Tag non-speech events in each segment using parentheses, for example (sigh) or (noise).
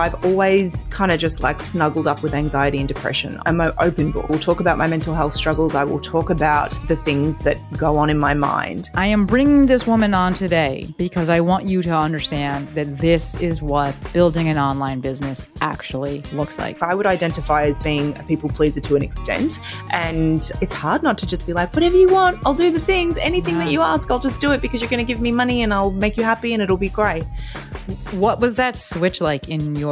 I've always kind of just like snuggled up with anxiety and depression. I'm an open book. We'll talk about my mental health struggles. I will talk about the things that go on in my mind. I am bringing this woman on today because I want you to understand that this is what building an online business actually looks like. I would identify as being a people pleaser to an extent. And it's hard not to just be like, whatever you want, I'll do the things. Anything yeah. that you ask, I'll just do it because you're going to give me money and I'll make you happy and it'll be great. What was that switch like in your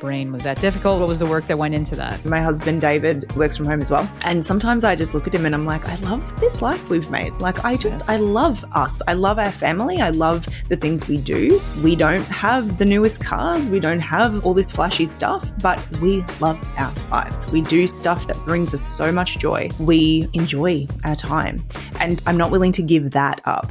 brain? Was that difficult? What was the work that went into that? My husband, David, works from home as well. And sometimes I just look at him and I'm like, I love this life we've made. Like, I just, yes. I love us. I love our family. I love the things we do. We don't have the newest cars. We don't have all this flashy stuff, but we love our lives. We do stuff that brings us so much joy. We enjoy our time. And I'm not willing to give that up.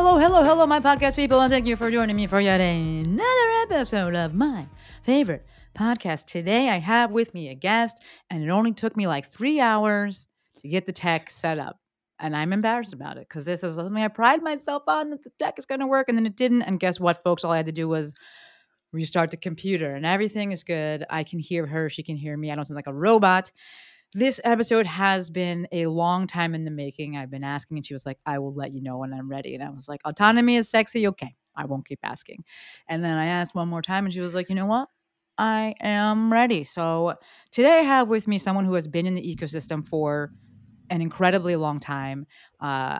Hello, hello, hello, my podcast people, and thank you for joining me for yet another episode of my favorite podcast. Today, I have with me a guest, and it only took me like three hours to get the tech set up. And I'm embarrassed about it because this is something I pride myself on that the tech is going to work, and then it didn't. And guess what, folks? All I had to do was restart the computer, and everything is good. I can hear her, she can hear me. I don't sound like a robot. This episode has been a long time in the making. I've been asking, and she was like, I will let you know when I'm ready. And I was like, Autonomy is sexy. Okay, I won't keep asking. And then I asked one more time, and she was like, You know what? I am ready. So today I have with me someone who has been in the ecosystem for an incredibly long time. Uh,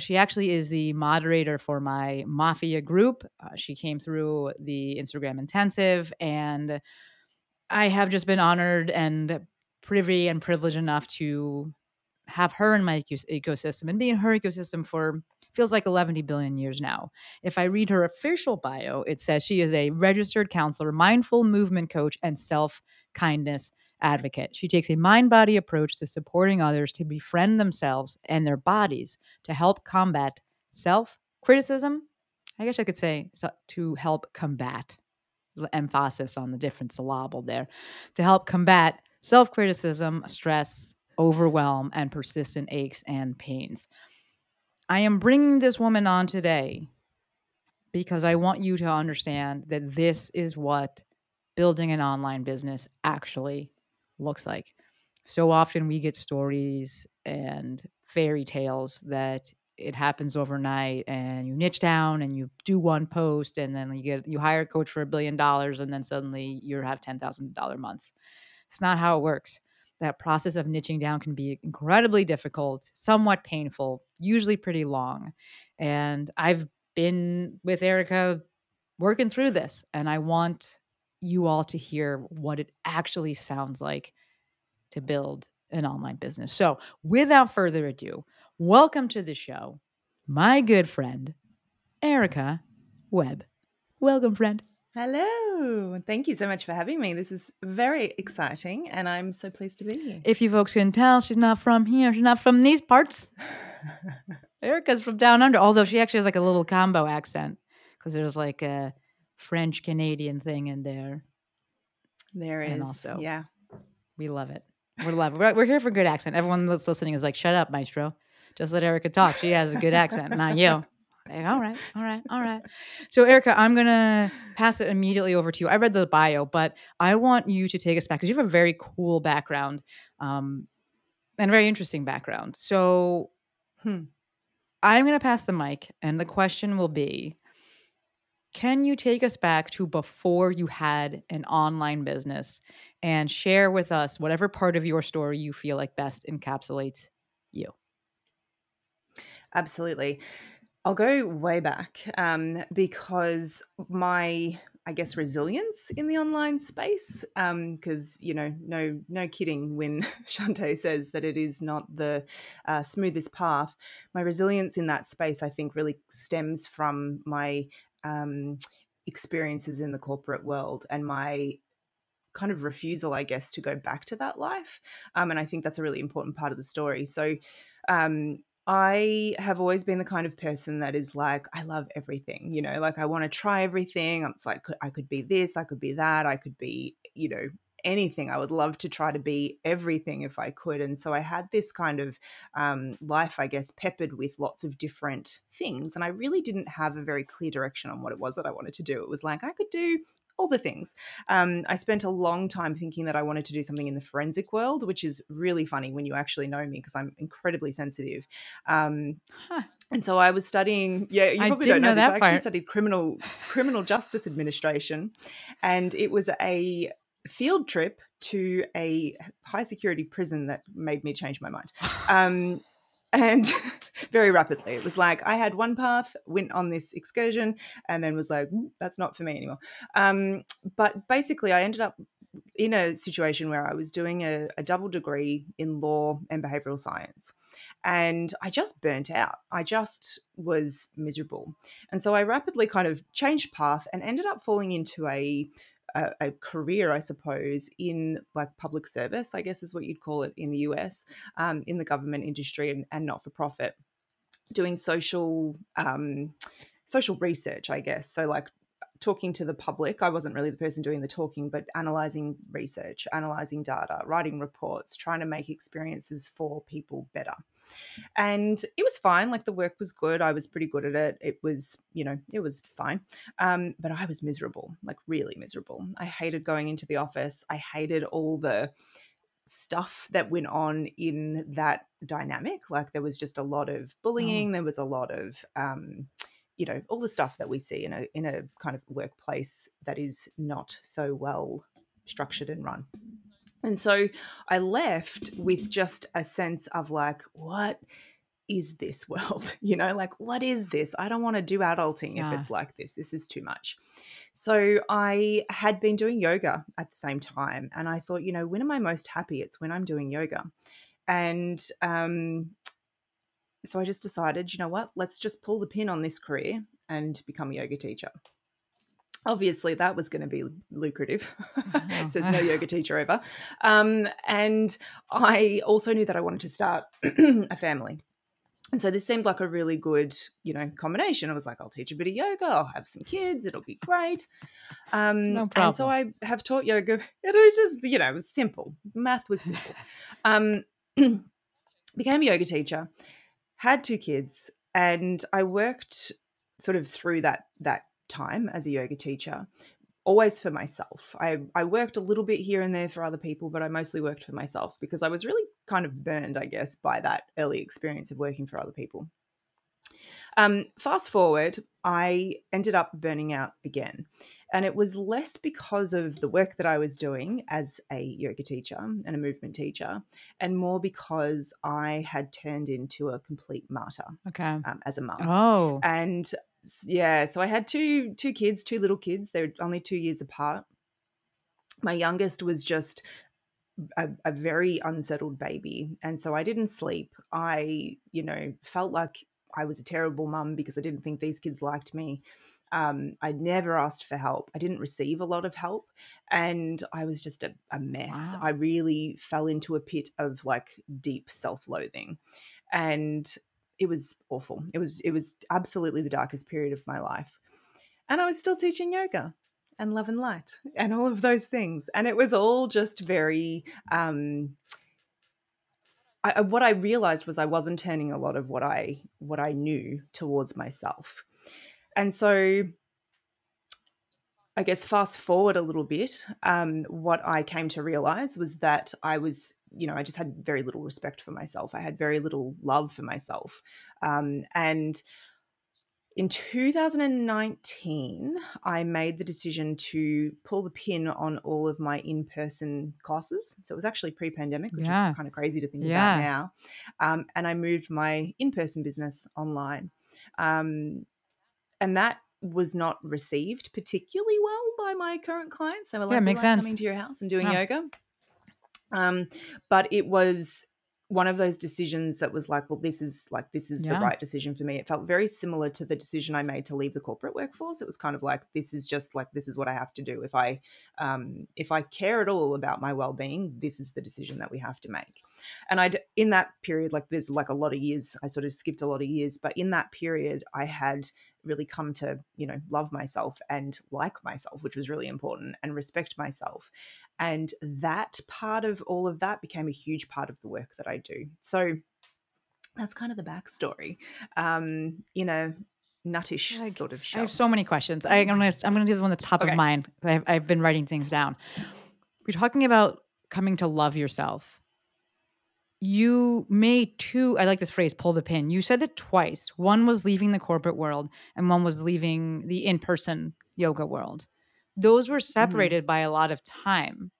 she actually is the moderator for my Mafia group. Uh, she came through the Instagram intensive, and I have just been honored and privy and privileged enough to have her in my ecosystem and be in her ecosystem for feels like 11 billion years now. If I read her official bio, it says she is a registered counselor, mindful movement coach, and self kindness advocate. She takes a mind body approach to supporting others to befriend themselves and their bodies to help combat self criticism. I guess I could say to help combat, emphasis on the different syllable there, to help combat self criticism, stress, overwhelm, and persistent aches and pains. I am bringing this woman on today because I want you to understand that this is what building an online business actually looks like. So often we get stories and fairy tales that it happens overnight and you niche down and you do one post and then you get you hire a coach for a billion dollars and then suddenly you have $10,000 months. It's not how it works. That process of niching down can be incredibly difficult, somewhat painful, usually pretty long. And I've been with Erica working through this, and I want you all to hear what it actually sounds like to build an online business. So, without further ado, welcome to the show, my good friend, Erica Webb. Welcome, friend. Hello. Thank you so much for having me. This is very exciting and I'm so pleased to be here. If you folks can tell, she's not from here. She's not from these parts. (laughs) Erica's from down under, although she actually has like a little combo accent because there's like a French Canadian thing in there. There is. And also, yeah. We love it. We love it. We're, we're here for good accent. Everyone that's listening is like, shut up, Maestro. Just let Erica talk. She has a good accent, not you. Like, all right, all right, all right. So, Erica, I'm gonna pass it immediately over to you. I read the bio, but I want you to take us back because you have a very cool background um, and a very interesting background. So, hmm, I'm gonna pass the mic, and the question will be: Can you take us back to before you had an online business and share with us whatever part of your story you feel like best encapsulates you? Absolutely. I'll go way back um, because my I guess resilience in the online space because um, you know no no kidding when (laughs) Shante says that it is not the uh, smoothest path. My resilience in that space, I think, really stems from my um, experiences in the corporate world and my kind of refusal, I guess, to go back to that life. Um, and I think that's a really important part of the story. So um, I have always been the kind of person that is like, I love everything, you know, like I want to try everything. It's like, I could be this, I could be that, I could be, you know, anything. I would love to try to be everything if I could. And so I had this kind of um, life, I guess, peppered with lots of different things. And I really didn't have a very clear direction on what it was that I wanted to do. It was like, I could do all the things. Um, I spent a long time thinking that I wanted to do something in the forensic world, which is really funny when you actually know me because I'm incredibly sensitive. Um, huh. And so I was studying. Yeah, you probably don't know, know this. I actually part. studied criminal criminal justice administration, and it was a field trip to a high security prison that made me change my mind. (sighs) Um, and (laughs) very rapidly it was like i had one path went on this excursion and then was like that's not for me anymore um, but basically i ended up in a situation where i was doing a, a double degree in law and behavioral science and I just burnt out. I just was miserable. And so I rapidly kind of changed path and ended up falling into a a, a, career, I suppose, in like public service, I guess is what you'd call it in the US, um, in the government industry and, and not for profit, doing social um, social research, I guess. So like talking to the public. I wasn't really the person doing the talking, but analyzing research, analyzing data, writing reports, trying to make experiences for people better. And it was fine. Like the work was good. I was pretty good at it. It was, you know, it was fine. Um, but I was miserable, like really miserable. I hated going into the office. I hated all the stuff that went on in that dynamic. Like there was just a lot of oh. bullying. Oh. There was a lot of, um, you know, all the stuff that we see in a in a kind of workplace that is not so well structured and run. And so I left with just a sense of like, what is this world? (laughs) You know, like, what is this? I don't want to do adulting yeah. if it's like this. This is too much. So I had been doing yoga at the same time. And I thought, you know, when am I most happy? It's when I'm doing yoga. And um, so I just decided, you know what? Let's just pull the pin on this career and become a yoga teacher. Obviously that was going to be lucrative. (laughs) So there's no yoga (laughs) teacher ever. um, and i also knew that i wanted to start (clears throat) a family. And so this seemed like a really good you know combination. I was like i'll teach a bit of yoga i'll have some kids it'll be great. Um, no and so i have taught yoga. (laughs) It was just you know it was simple. Math was simple. Um, (clears throat) became a yoga teacher had two kids and i worked sort of through that that time as a yoga teacher always for myself. I, I worked a little bit here and there for other people, but I mostly worked for myself because I was really kind of burned, I guess, by that early experience of working for other people. Um, fast forward, I ended up burning out again. And it was less because of the work that I was doing as a yoga teacher and a movement teacher, and more because I had turned into a complete martyr okay. um, as a mum. Oh. And yeah, so I had two two kids, two little kids. They're only two years apart. My youngest was just a, a, very unsettled baby, and so I didn't sleep. I, you know, felt like I was a terrible mum because I didn't think these kids liked me. Um, I never asked for help. I didn't receive a lot of help, and I was just a, a mess. Wow. I really fell into a pit of like deep self-loathing, and it was awful. It was it was absolutely the darkest period of my life. And I was still teaching yoga and love and light and all of those things. And it was all just very um I, what I realized was I wasn't turning a lot of what I what I knew towards myself. And so I guess fast forward a little bit, um, what I came to realize was that I was you know, I just had very little respect for myself. I had very little love for myself. Um, and in 2019, I made the decision to pull the pin on all of my in person classes. So it was actually pre pandemic, which yeah. is kind of crazy to think yeah. about now. Um, and I moved my in person business online. Um, and that was not received particularly well by my current clients. They were like, Yeah, makes like sense. coming to your house and doing Yeah. yoga." Um, but it was one of those decisions that was like, well, this is like this is Yeah. the right decision for me. It felt very similar to the decision I made to leave the corporate workforce. It was kind of like this is just like this is what I have to do. If I um, if I care at all about my well being, this is the decision that we have to make. And I'd in that period, like there's like a lot of years. I sort of skipped a lot of years, but in that period, I had really come to you know love myself and like myself, which was really important, and respect myself. And that part of all of that became a huge part of the work that I do. So that's kind of the backstory um, in a nuttish Like, sort of I have so many questions. I, I'm gonna I'm gonna do the one that's top Okay. of mind. I've I've been writing things down. We're talking about coming to love yourself. You made two. I like this phrase. Pull the pin. You said it twice. One was leaving the corporate world, and one was leaving the in-person yoga world. Those were mm-hmm. separated by a lot of time,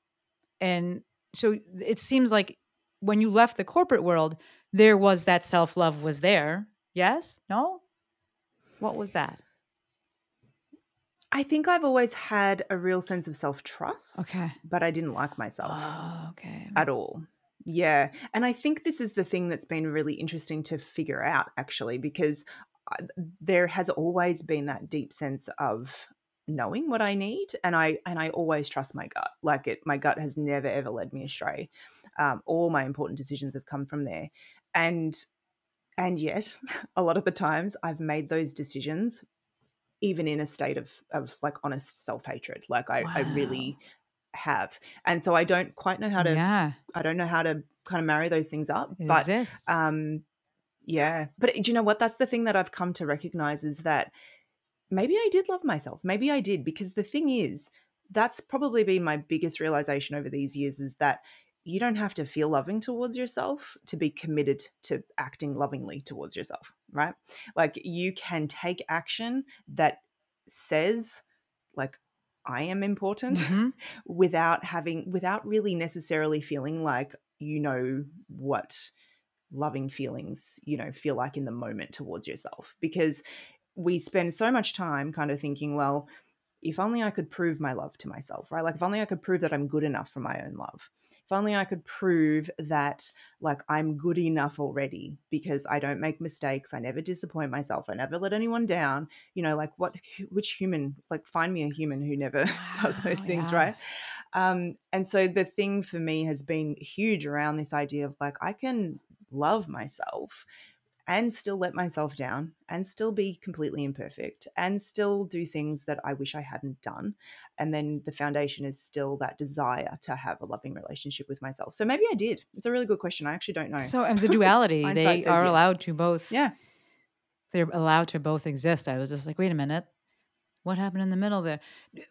and so it seems like when you left the corporate world, there was that self-love was there. Yes. No. What was that? I think I've always had a real sense of self trust, Okay. but I didn't like myself Oh, okay. at all. Yeah. And I think this is the thing that's been really interesting to figure out, actually, because uh, there has always been that deep sense of knowing what I need, and I and I always trust my gut. Like it, my gut has never ever led me astray. Um, all my important decisions have come from there, and and yet (laughs) a lot of the times I've made those decisions even in a state of of like honest self hatred. Like I, I really have, and so I don't quite know how to yeah, I don't know how to kind of marry those things up. it but exists. um yeah. But do you know what? That's the thing that I've come to recognize is that maybe I did love myself. Maybe I did because the thing is that's probably been my biggest realization over these years is that you don't have to feel loving towards yourself to be committed to acting lovingly towards yourself, right? Like you can take action that says like I am important Mhm. (laughs) without having without really necessarily feeling like you know what loving feelings you know feel like in the moment towards yourself because we spend so much time kind of thinking well if only i could prove my love to myself right? Like if only i could prove that i'm good enough for my own love. If only i could prove that like i'm good enough already because i don't make mistakes i never disappoint myself i never let anyone down you know like what which human like find me a human who never (laughs) does those Wow, things yeah. right? Um and so the thing for me has been huge around this idea of like i can love myself and still let myself down and still be completely imperfect and still do things that I wish I hadn't done. And then the foundation is still that desire to have a loving relationship with myself. So maybe I did. It's a really good question. I actually don't know. So, and the (laughs) duality, they are yes. allowed to both. yeah. they're allowed to both exist. I was just like, wait a minute, what happened in the middle there?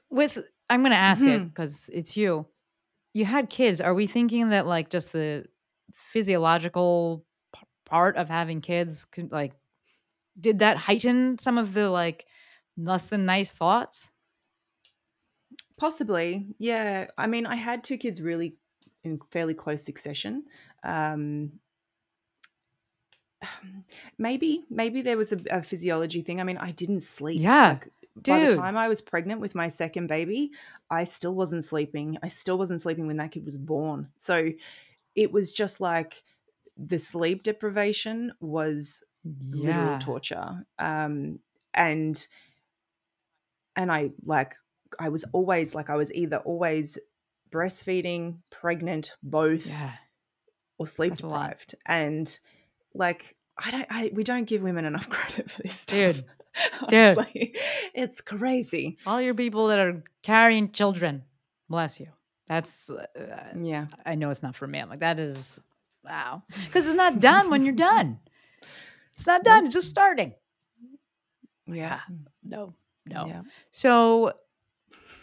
With I'm going to ask it Mhm. because it's you. You had kids. Are we thinking that like just the physiological part of having kids, like, did that heighten some of the like less than nice thoughts? Possibly. Yeah. I mean, I had two kids really in fairly close succession. Um, (sighs) maybe, maybe there was a, a physiology thing. I mean, I didn't sleep. Yeah, Like, by the time I was pregnant with my second baby, I still wasn't sleeping. I still wasn't sleeping when that kid was born. So it was just like the sleep deprivation was literal torture. Um, and and I like I was always like I was either always breastfeeding, pregnant, both, Yeah. or sleep That's deprived. And like I don't I we don't give women enough (laughs) credit for this stuff. Dude. (laughs) Dude. It's crazy. All your people that are carrying children, bless you. That's, uh, Yeah. I know it's not for me. I'm like, that is, wow. Because it's not done when you're done. It's not done. It's just starting. Yeah. Ah, no, no. Yeah. So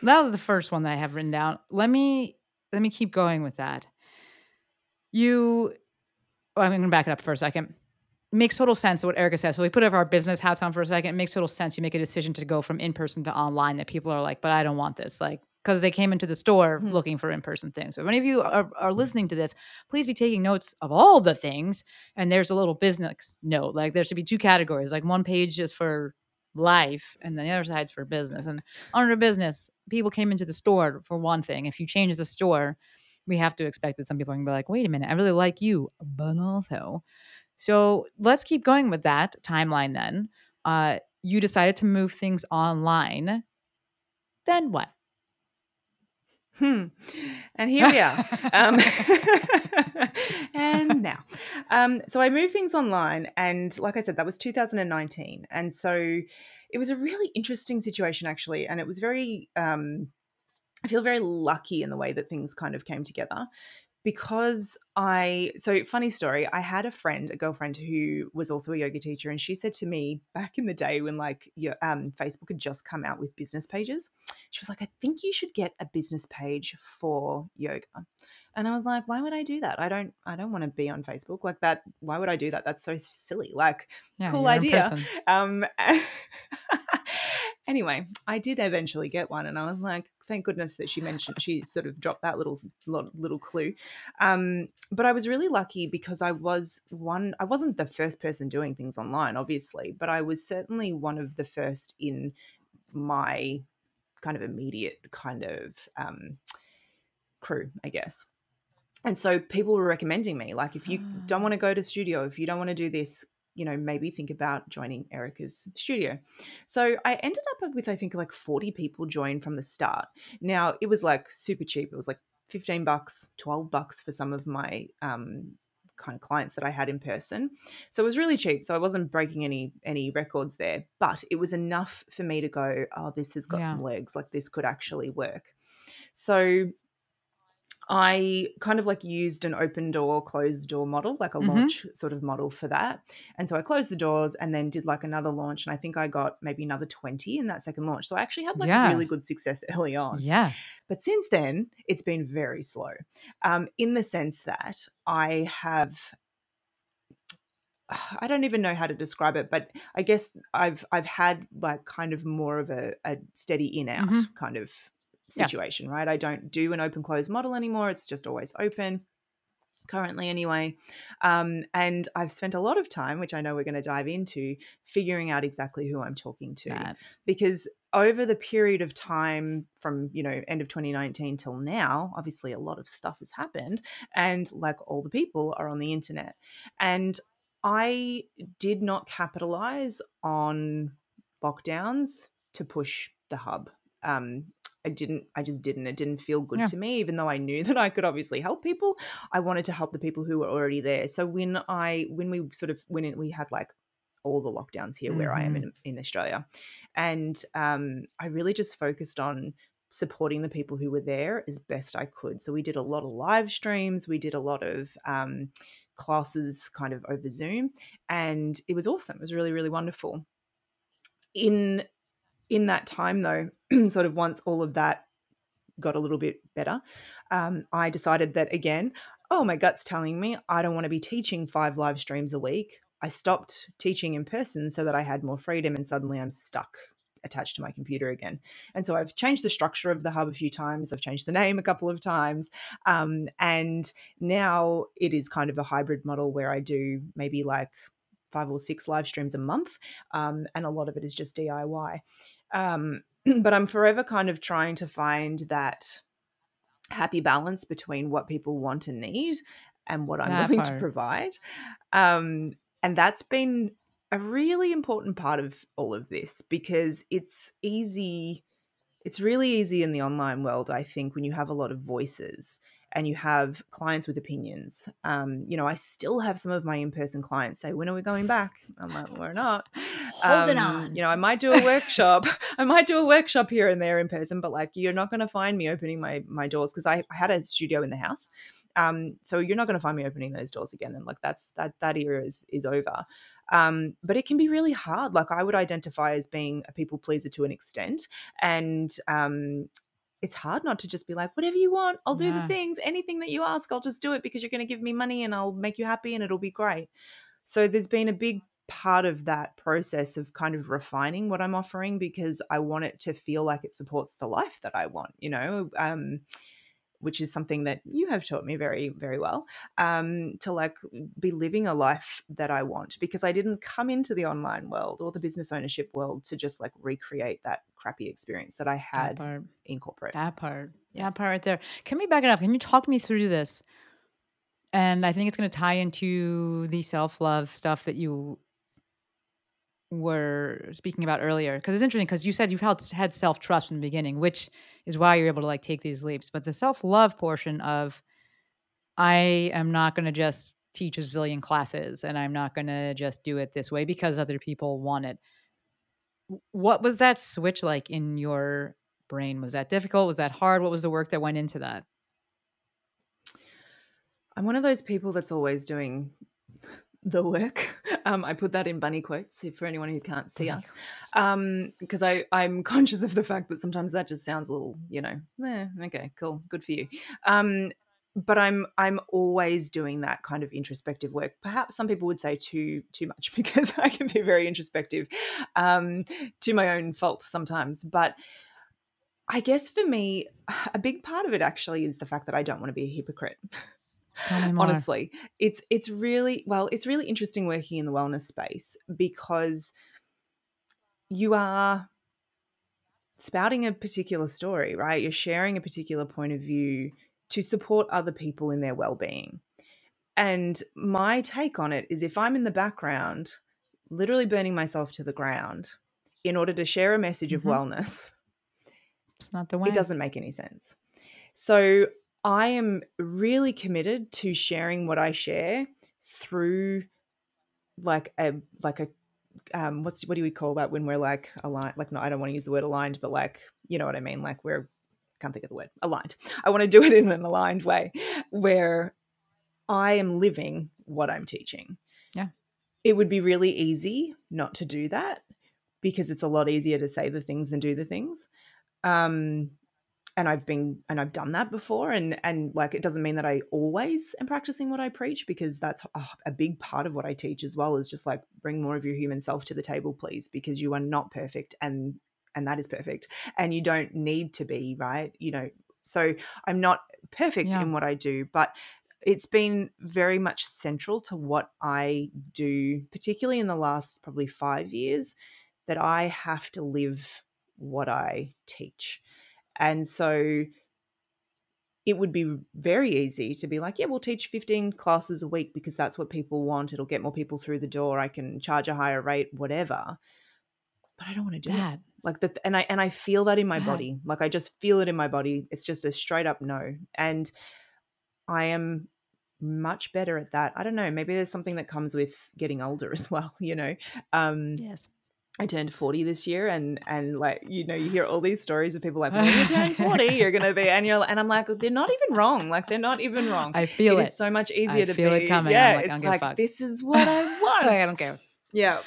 that was the first one that I have written down. Let me let me keep going with that. You, oh, I'm going to back it up for a second. Makes total sense what Erica says. So we put up our business hats on for a second. It makes total sense. You make a decision to go from in person to online. That people are like, but I don't want this. Like because they came into the store Mhm. looking for in person things. So if any of you are, are listening to this, please be taking notes of all the things. And there's a little business note. Like there should be two categories. Like one page is for life and then the other side's for business and under business people came into the store for one thing if you change the store we have to expect that some people are going to be like wait a minute i really like you but also so let's keep going with that timeline then uh you decided to move things online then what Hmm. And here we are. (laughs) um, (laughs) and now. Um, so I moved things online. And like I said, that was 2019. And so it was a really interesting situation, actually. And it was very, um, I feel very lucky in the way that things kind of came together because I so funny story. I had a friend, a girlfriend who was also a yoga teacher, and she said to me back in the day when like your um, Facebook had just come out with business pages, she was like, "I think you should get a business page for yoga." And I was like, "Why would I do that? I don't, I don't want to be on Facebook like that. Why would I do that? That's so silly. Like, Yeah, cool idea." Um, (laughs) anyway, I did eventually get one, and I was like, thank goodness that she mentioned she (laughs) sort of dropped that little little, clue. Um, but I was really lucky because I was one. I wasn't the first person doing things online, obviously, but I was certainly one of the first in my kind of immediate kind of um, crew, I guess. And so people were recommending me, like, if you don't want to go to studio, if you don't want to do this, you know, maybe think about joining Erica's studio. So I ended up with, I think, like 40 people join from the start. Now it was like super cheap. It was like 15 bucks, 12 bucks for some of my um, kind of clients that I had in person. So it was really cheap. So I wasn't breaking any any records there, but it was enough for me to go, oh, this has got Yeah. some legs. Like this could actually work. So I kind of like used an open door, closed door model, like a Mhm. launch sort of model for that. And so I closed the doors and then did like another launch. And I think I got maybe another 20 in that second launch. So I actually had like Yeah. really good success early on. yeah But since then, it's been very slow um, in the sense that I have. I don't even know how to describe it, but I guess I've I've had like kind of more of a, a steady in out Mhm. kind of Yeah. situation, right? I don't do an open close model anymore. It's just always open currently anyway. Um, and I've spent a lot of time, which I know we're going to dive into, figuring out exactly who I'm talking to that. because over the period of time from you know end of 2019 till now obviously a lot of stuff has happened and like all the people are on the internet and i did not capitalize on lockdowns to push the hub um I didn't, I just didn't. It didn't feel good Yeah. to me, even though I knew (laughs) that I could obviously help people. I wanted to help the people who were already there. So when I, when we sort of, when it, we had like all the lockdowns here where I am in, in Australia, and um, I really just focused on supporting the people who were there as best I could. So we did a lot of live streams, we did a lot of um, classes kind of over Zoom, and it was awesome. It was really, really wonderful. In in that time, though, (clears throat) sort of once all of that got a little bit better, um, I decided that again, oh, my gut's telling me I don't want to be teaching five live streams a week. I stopped teaching in person so that I had more freedom, and suddenly I'm stuck attached to my computer again. And so I've changed the structure of the hub a few times. I've changed the name a couple of times. Um, and now it is kind of a hybrid model where I do maybe like five or six live streams a month. Um, and a lot of it is just DIY. Um, (clears throat) but I'm forever kind of trying to find that happy balance between what people want and need and what I'm That willing to provide. Um, and that's been a really important part of all of this because it's easy it's really easy in the online world i think when you have a lot of voices and you have clients with opinions um, you know i still have some of my in-person clients say when are we going back? I'm like we're not. Holding Um, on. you know i might do a workshop (laughs) i might do a workshop here and there in person but like you're not going to find me opening my my doors because I, I had a studio in the house um, so you're not going to find me opening those doors again and like that's that that era is is over. Um, but it can be really hard like i would identify as being a people pleaser to an extent and um, it's hard not to just be like whatever you want i'll do Yeah. the things. Anything that you ask i'll just do it because you're going to give me money and i'll make you happy and it'll be great. So there's been a big part of that process of kind of refining what i'm offering because i want it to feel like it supports the life that i want you know? Um, which is something that you have taught me very, very well, um, to like be living a life that I want because I didn't come into the online world or the business ownership world to just like recreate that crappy experience that I That had part. in corporate. That part. That part right there. Can we back it up? Can you talk me through this? And I think it's going to tie into the self love stuff that you were speaking about earlier. Because it's interesting because you said you've held, had self trust from the beginning, which is why you're able to like take these leaps. But the self love portion of I am not going to just teach a zillion classes and I'm not going to just do it this way because other people want it. What was that switch like in your brain? Was that difficult? Was that hard? What was the work that went into that? I'm one of those people that's always doing the work. (laughs) Um, I put that in bunny quotes for anyone who can't see us, because I I'm (laughs) conscious of the fact that sometimes that just sounds a little, you know, eh, okay, cool, good for you. Um, but I'm I'm always doing that kind of introspective work. Perhaps some people would say too too much (laughs) because I can be very introspective, um, to my own fault sometimes. But I guess for me, (sighs) a big part of it actually is the fact that I don't want to be a hypocrite Tell me more. Honestly it's it's really well it's really interesting working in the wellness space because you are spouting a particular story right you're sharing a particular point of view to support other people in their well-being and my take on it is if i'm in the background literally burning myself to the ground in order to share a message Mhm. of wellness It's not the way. it doesn't make any sense. So I am really committed to sharing what I share through like a like a um what's what do we call that when we're like aligned like no I don't want to use the word aligned but like you know what I mean like we're I can't think of the word aligned. (laughs) I want to do it in an aligned way where I am living what I'm teaching. Yeah. It would be really easy not to do that because it's a lot easier to say the things than do the things um and i've been and i've done that before and and like it doesn't mean that i always am practicing what i preach because that's a, a big part of what i teach as well is just like bring more of your human self to the table please because you are not perfect and and that is perfect and you don't need to be right you know so i'm not perfect Yeah. in what i do but it's been very much central to what i do particularly in the last probably 5 years that i have to live what I teach. And so it would be very easy to be like, yeah, we'll teach 15 classes a week because that's what people want. It'll get more people through the door. I can charge a higher rate, whatever. But I don't want to do that. Like that and I and I feel that in my body. Like I just feel it in my body. It's just a straight up no. And I am much better at that. I don't know, maybe there's something that comes with getting older (laughs) as well, you know. Um Yes. I turned 40 this year and and like you know you hear all these stories of people like when you turn (laughs) 40 you're going to be and you're and I'm like they're not even wrong like they're not even wrong I feel it it. is so much easier to feel it be coming. I'm yeah like, I it's like this is what I (laughs) want Like, I don't care. yeah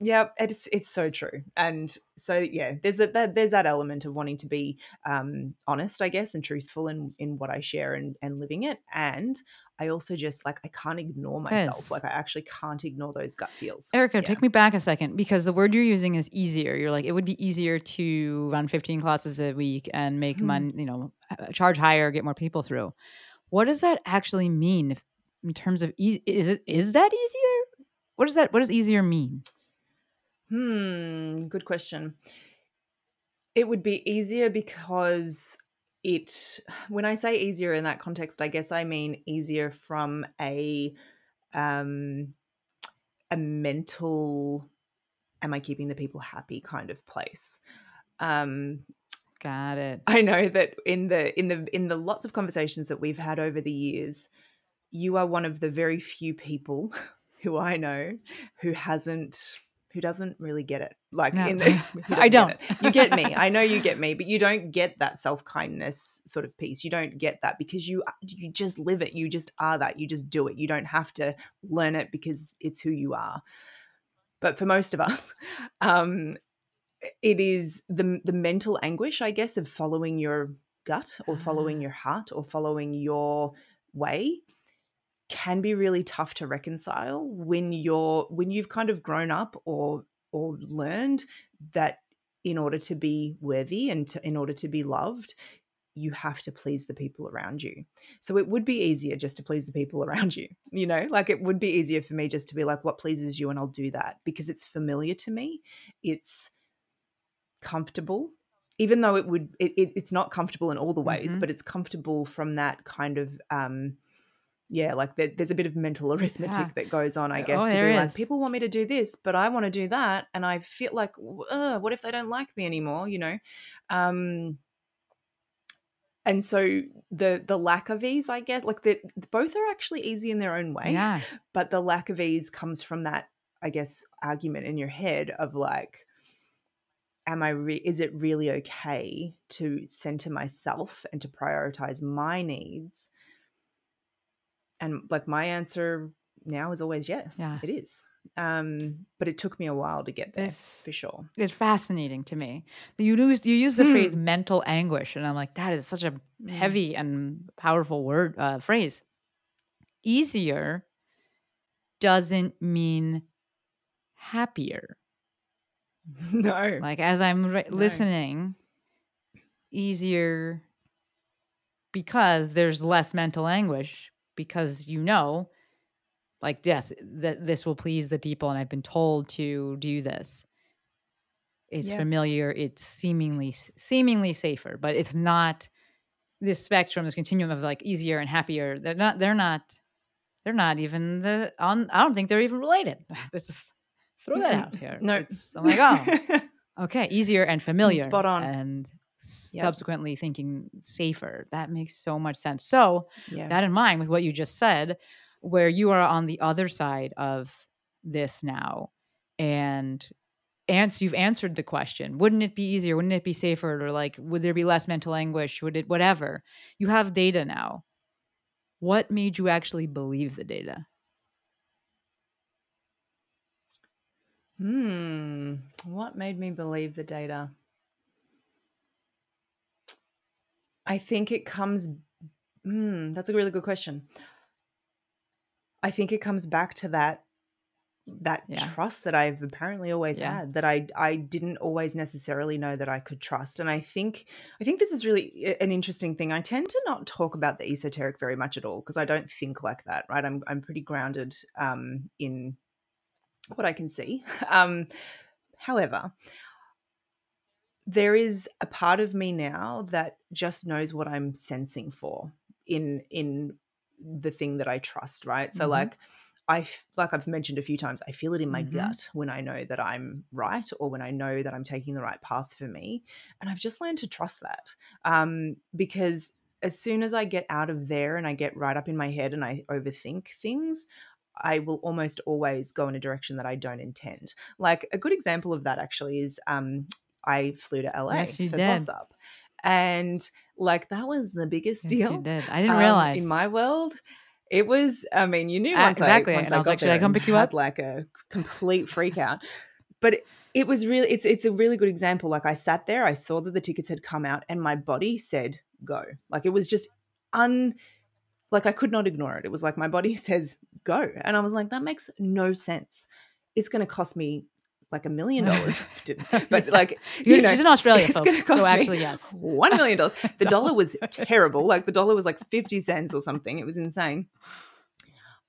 yeah it's it's so true and so yeah there's that, that there's that element of wanting to be um honest I guess and truthful in in what I share and and living it and I also just like I can't ignore myself Yes. like I actually can't ignore those gut feels Erica, Yeah. take me back a second because the word you're using is easier. You're like, it would be easier to run 15 classes a week and make Hmm. money, you know, uh, charge higher, get more people through. What does that actually mean if, in terms of easy? Is it is that easier? What does that? What does easier mean? Hmm, good question. It would be easier because it when I say easier in that context, I guess I mean easier from a um a mental am I keeping the people happy kind of place. Um Got it. I know that in the in the in the lots of conversations that we've had over the years, you are one of the very few people (laughs) who I know who hasn't who doesn't really get it. Like No. in (laughs) (laughs) the, I doesn't get don't. You get me. I know you get (laughs) me, but you don't get that self kindness sort of piece. You don't get that because you you just live it. You just are that. You just do it. You don't have to learn it because it's who you are. But for most of us, um, it is the the mental anguish, I guess, of following your gut or following your heart or following your way can be really tough to reconcile when you're when you've kind of grown up or or learned that in order to be worthy and to, in order to be loved you have to please the people around you. So it would be easier just to please the people (laughs) around you, you know? Like it would be easier for me just to be like what pleases you and I'll do that because it's familiar to me. It's comfortable even though it would it, it, it's not comfortable in all the ways Mhm. but it's comfortable from that kind of um yeah like there, there's a bit of mental (laughs) arithmetic Yeah. that goes on i Oh, guess to there be like people want me to do this but i want to do that and i feel like uh, what if they don't like me anymore you know um and so the the lack of ease i guess like the both are actually easy in their own way Yeah. but the lack of ease comes from that i guess argument in your head of like am i re- is it really okay to center myself and to prioritize my needs and like my answer now is always yes Yeah. it is um but it took me a while to get there This- for sure It's fascinating to me. You use you use the Hmm. phrase mental anguish, and I'm like, that is such a heavy and powerful word uh, phrase. Easier doesn't mean happier. (laughs) no Like as I'm ri- No. listening, easier because there's less mental anguish because you know, like yes, that this will please the people, and I've been told to do this. It's Yeah. familiar. It's seemingly seemingly safer, but it's not. This spectrum, this continuum of like easier and happier. They're not. They're not. They're not even the on. I don't think they're even related. (laughs) This is throw that out here. no It's, I'm like, oh, (laughs) okay, easier and mm, familiar, spot on. and Yep. subsequently thinking safer. That makes so much sense. So yeah that in mind with what you just said, where you are on the other side of this now, and answer you've answered the question wouldn't it be easier wouldn't it be safer or like would there be less mental anguish would it whatever you have data now what made you actually believe the data Hmm. What made me believe the data? I think it comes. Hmm. That's a really good question. I think it comes back to that that Yeah. trust that I've apparently always Yeah. had that I I didn't always necessarily know that I could trust and I think I think this is really an interesting thing I tend to not talk about the esoteric very much at all because I don't think like that right I'm I'm pretty grounded um in what I can see (laughs) um however there is a part of me now that just knows what I'm sensing for in in the thing that I trust, right? So Mhm. like I like I've mentioned a few times, I feel it in my Mhm. gut when I know that I'm right or when I know that I'm taking the right path for me, and I've just learned to trust that um, because as soon as I get out of there and I get right up in my head and I overthink things, I will almost always go in a direction that I don't intend. Like a good example of that actually is um, I flew to LA Yes, for. Boss Up. And like that was the biggest Yes, deal. you did i didn't um, realize in my world. It was, I mean, you knew once exactly, I, once and I was like, should I come pick you up? Like a complete freak out. But it, it was really, it's it's a really good example. Like I sat there, I saw that the tickets had come out, and my body said go. Like it was just un, like I could not ignore it. It was like my body (laughs) says go, and I was like, that makes no sense. It's going to cost me like a million dollars, (laughs) (laughs) but like (laughs) You're- know, she's in australia it's folks gonna cost so me actually yes one million dollars. The dollar was terrible. Like the dollar was like 50 cents or something. It was insane.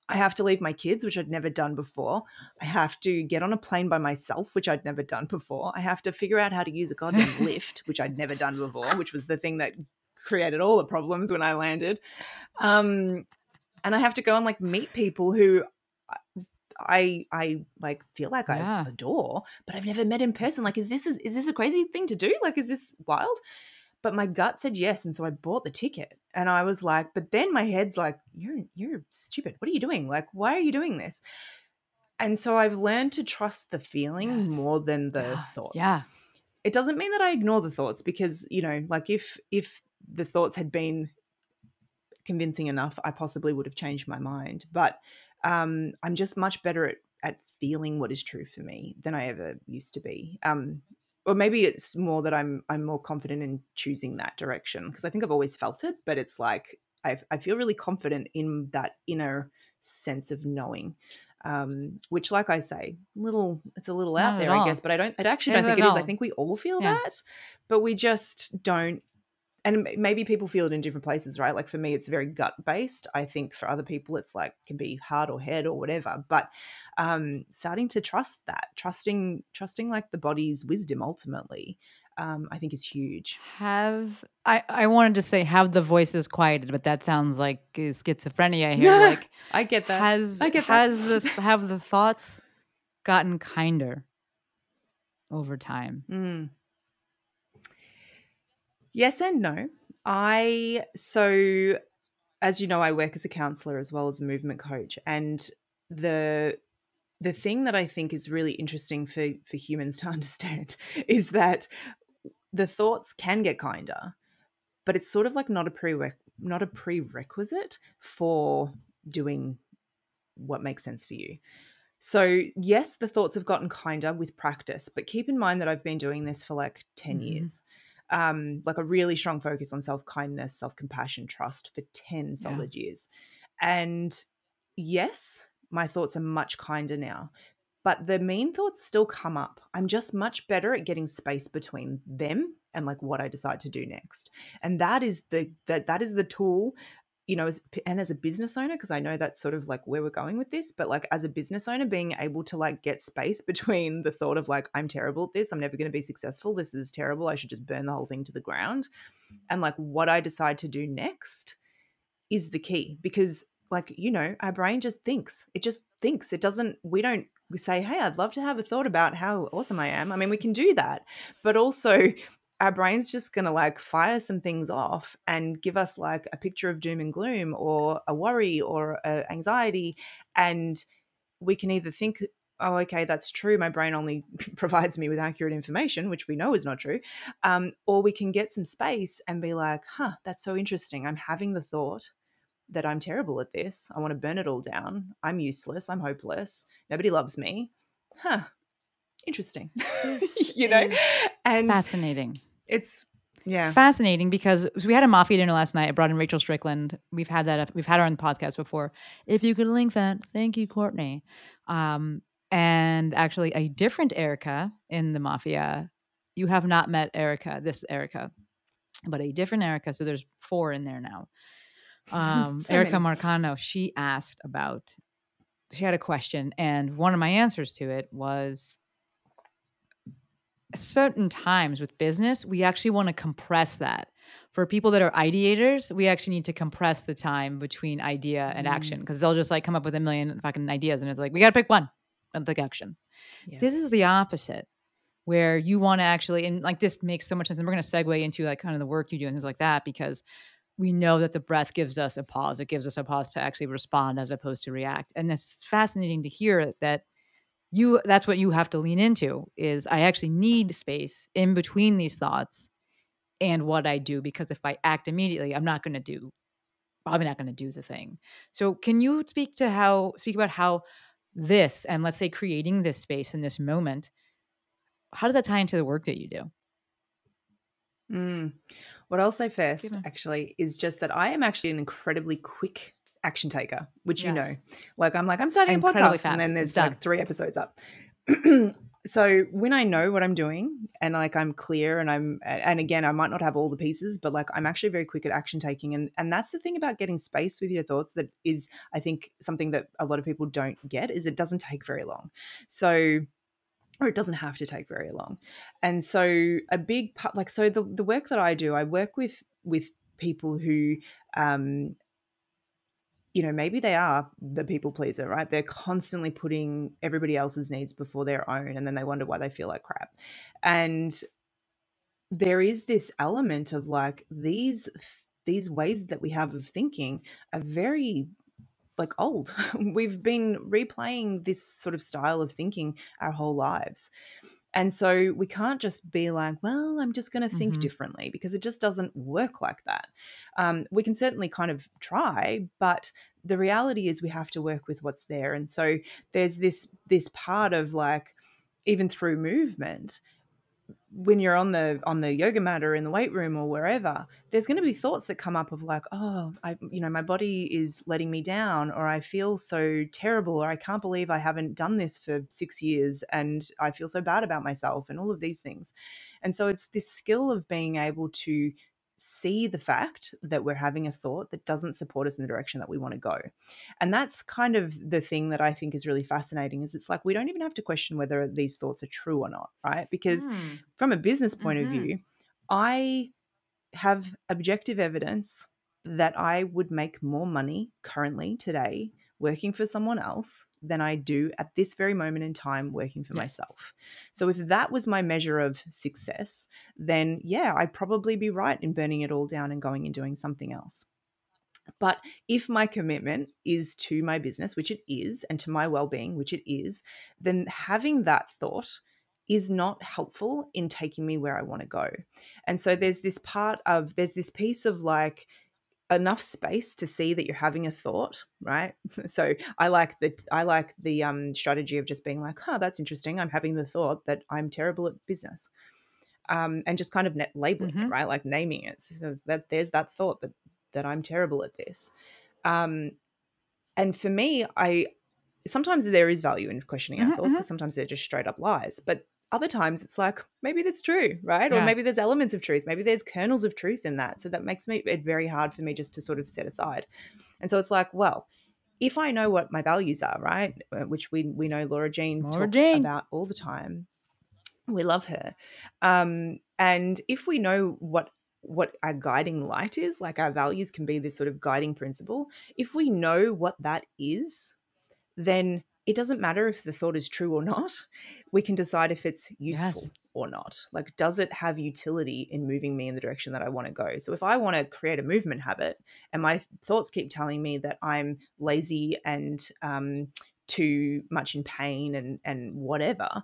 I have to leave my kids, which I'd never done before. I have to get on a plane by myself, which I'd never done before. I have to figure out how to use a goddamn lift, which I'd never done before, which was the thing that created all the problems when I landed. Um, and I have to go and like meet people who I I like feel like Yeah. I adore, but I've never met in person. Like, is this a, is this a crazy thing to do? Like, is this wild? But my gut said yes, and so I bought the ticket. And I was like, but then my head's like, you're you're stupid. What are you doing? Like, why are you doing this? And so I've learned to trust the feeling Yes. more than the yeah. thoughts. yeah It doesn't mean that I ignore the thoughts because, you know, like if if the thoughts had been convincing enough, I possibly would have changed my mind. But um, I'm just much better at at feeling what is true for me than I ever used to be. Um, or maybe it's more that I'm I'm more confident in choosing that direction because I think I've always felt it, but it's like I I feel really confident in that inner sense of knowing. Um, which, like I say, little it's a little Not out there, I guess, but I don't. I actually don't think it at is. I think we all feel Yeah. that, but we just don't and maybe people feel it in different places, right? Like for me, it's very gut based. I think for other people, it's like can be heart or head or whatever. But um, starting to trust that, trusting, trusting like the body's wisdom ultimately, um, I think is huge. Have I? I wanted to say have the voices quieted, but that sounds like uh, schizophrenia here. (laughs) Like I get that. has I get that. has the have the thoughts gotten kinder over time? Mm. Yes and no. I so as you know, I work as a counselor as well as a movement coach, and the the thing that I think is really interesting for for humans (laughs) to understand is that the thoughts can get kinder, but it's sort of like not a prereq not a prerequisite for doing what makes sense for you. So, yes, the thoughts have gotten kinder with practice, but keep in mind that I've been doing this for like 10 Mhm. years. Um, like a really strong focus on self kindness, self compassion, trust for 10 Yeah. solid years. And yes, my thoughts are much kinder now, but the mean thoughts still come up. I'm just much better at getting space between them and like what I decide to do next. And that is the that that is the tool you know, as and as a business owner, because I know that's sort of like where we're going with this, but like as a business owner, being able to like get space (laughs) between the thought of like, I'm terrible at this, I'm never going to be successful, this is terrible, I should just burn the whole thing to the ground, mm. and like what I decide to do next is the key because like you know our brain just thinks it just thinks it doesn't we don't we say hey i'd love to have a thought about how awesome i am i mean we can do that but also our brain's just going to like fire some things off and give us like a picture of doom and gloom or a worry or a anxiety and we can either think oh okay that's true my brain only (laughs) provides me with accurate information which we know is not true um, or we can get some space and be like huh that's so interesting i'm having the thought that i'm terrible at this i want to burn it all down i'm useless i'm hopeless nobody loves me huh interesting (laughs) you know and Fascinating. It's yeah Fascinating because we had a mafia dinner last night. I brought in Rachel Strickland. We've had that. We've had her on the podcast before. If you could link that, thank you, Courtney. Um, and actually, a different Erica in the mafia. You have not met Erica, this Erica, but a different Erica. So there's four in there now. (laughs) Um, So Erica many. Marcano. She asked about. She had a question, and one of my answers to it was certain times with business, we actually want to compress that. For people that are ideators, we actually need to compress the time between idea and action mm. because they'll just like come up with a million fucking ideas and it's like, we got to pick one and take action. Yeah. This is the opposite where you want to actually, and like this makes so much sense. And we're going to segue into like kind of the work you do and things like that because we know that the breath gives us a pause. It gives us a pause to actually respond as opposed to react. And it's fascinating to hear that you that's what you have to lean into is I actually need space in between these thoughts and what I do because if I act immediately, I'm not going to do probably not going to do the thing. So can you speak to how speak about how this and let's say creating this space in this moment how does that tie into the work that you do? Mm. What I'll say first, actually, is just that I am actually an incredibly quick action taker, which you know. Like I'm like, I'm starting a podcast, fast. and then there's like three episodes up. (clears throat) so when I know what I'm doing and like I'm clear and I'm and again, I might not have all the pieces, but like I'm actually very quick at action taking. And and that's the thing about getting space with your thoughts that is, I think, something that a lot of people don't get is it doesn't take very long. So or it doesn't have to take very long. And so a big part like so the the work that I do, I work with with people who um you know, maybe they are the people pleaser, right? They're constantly putting everybody else's needs before their own and then they wonder why they feel like crap. And there is this element of like these these ways that we have of thinking are very like old. (laughs) We've been replaying this sort of style of thinking our whole lives. And so we can't just be like, well, I'm just going to think Mhm. differently because it just doesn't work like that. Um, we can certainly kind of try, but the reality is we have to work with what's there. And so there's this this part of like, even through movement, when you're on the on the yoga mat or in the weight room or wherever there's going to be thoughts that come up of like oh i you know my body is letting me down or i feel so terrible or i can't believe i haven't done this for 6 years and i feel so bad about myself and all of these things and so it's this skill of being able to see the fact that we're having a thought that doesn't support us in the direction that we want to go. And that's kind of the thing that I think is really fascinating is it's like we don't even have to question whether these thoughts are true or not, right? Because Hmm. from a business point Mhm. of view, I have objective evidence that I would make more money currently today working for someone else than I do at this very moment in time working for Yeah. myself. So if that was my measure of success, then yeah, I'd probably be right in burning it all down and going and doing something else. But if my commitment is to my business, which it is, and to my well being, which it is, then having that thought is not helpful in taking me where I want to go. And so there's this part of, there's this piece of like, enough space to see that you're having a thought right? (laughs) So i like the i like the um strategy of just being like huh that's interesting i'm having the thought that i'm terrible at business. Um and just kind of net labeling it Mhm. right? Like naming it so that there's that thought that that i'm terrible at this. Um and for me i sometimes there is value in questioning our Mhm, thoughts because sometimes they're just straight up lies but other times it's like maybe that's true right or maybe there's elements of truth maybe there's kernels of truth in that so that makes me it very hard for me just to sort of set aside and so it's like well if i know what my values are right uh, which we we know laura jean Laura talks Jean. about all the time we love her um and if we know what what our guiding light is like our values can be this sort of guiding principle if we know what that is then it doesn't matter if the thought is true or not. We can decide if it's useful Yes. or not. Like, does it have utility in moving me in the direction that I want to go? So, if I want to create a movement habit and my thoughts keep telling me that I'm lazy and um, too much in pain and, and whatever,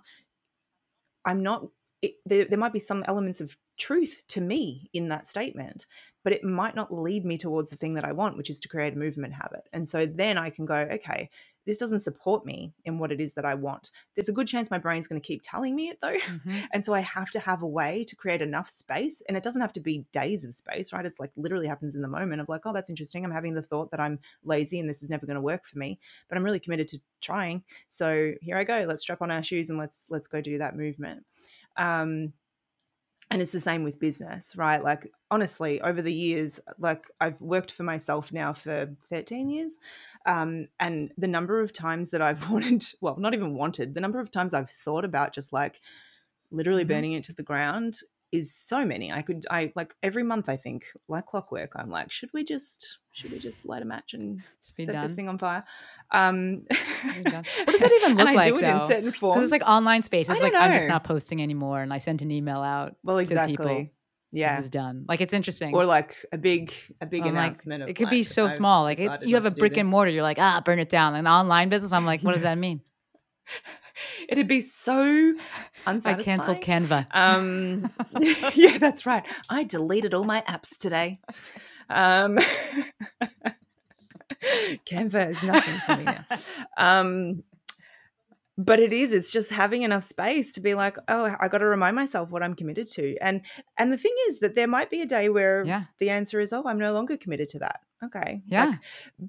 I'm not, it, there, there might be some elements of truth to me in that statement, but it might not lead me towards the thing that I want, which is to create a movement habit. And so then I can go, okay, this doesn't support me in what it is that I want. There's a good chance my brain's going to keep telling me it though. Mhm. (laughs) And so I have to have a way to create enough space. And it doesn't have to be days of space, right? It's like literally happens in the moment of like, oh, that's interesting. I'm having the thought that I'm lazy and this is never going to work for me, but I'm really committed to trying. So here I go. Let's strap on our shoes and let's let's go do that movement. Um, and it's the same with business, right? Like honestly, over the years, like I've worked for myself now for 13 years. Um, and the number of times that I've (laughs) wanted, well, not even wanted, the number of times I've thought about just like literally Mhm. burning it to the ground is so many. I could, I like every month, I think, like clockwork, I'm like, should we just, should we just light a match and set this thing on fire? Um, (laughs) What does that even and look I like, do it in certain forms. It's like online space. I It's don't like I'm just not posting anymore, and I sent an email out. well, to exactly. people. Yeah. This is done. Like it's interesting. Or like a big, a big like, announcement. of it could be so I've small. Like it, you have a brick and mortar. You're like, ah, burn it down. An online business. I'm like, what does that mean? (laughs) It'd be so unsatisfying. I canceled Canva. Um, (laughs) (laughs) yeah, that's right. I deleted all my apps today. Um, (laughs) Canva is nothing to me now. Um, but it is. It's just having enough space to be like, oh, I got to remind myself what I'm committed to. And and the thing is that there might be a day where Yeah. the answer is, oh, I'm no longer committed to that. Okay, Yeah, Like,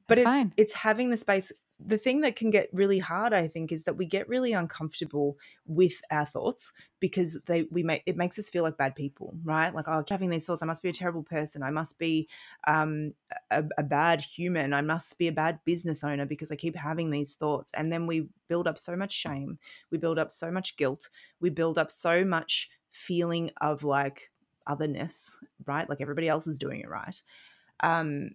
but it's fine. it's having the space the thing that can get really hard i think is that we get really uncomfortable with our thoughts because they we make it makes us feel like bad people right? Like oh having these thoughts i must be a terrible person. I must be um, a, a bad human. I must be a bad business owner because i keep having these thoughts. And then we build up so much shame. We build up so much guilt. We build up so much feeling of like otherness right? Like everybody else is doing it right. Um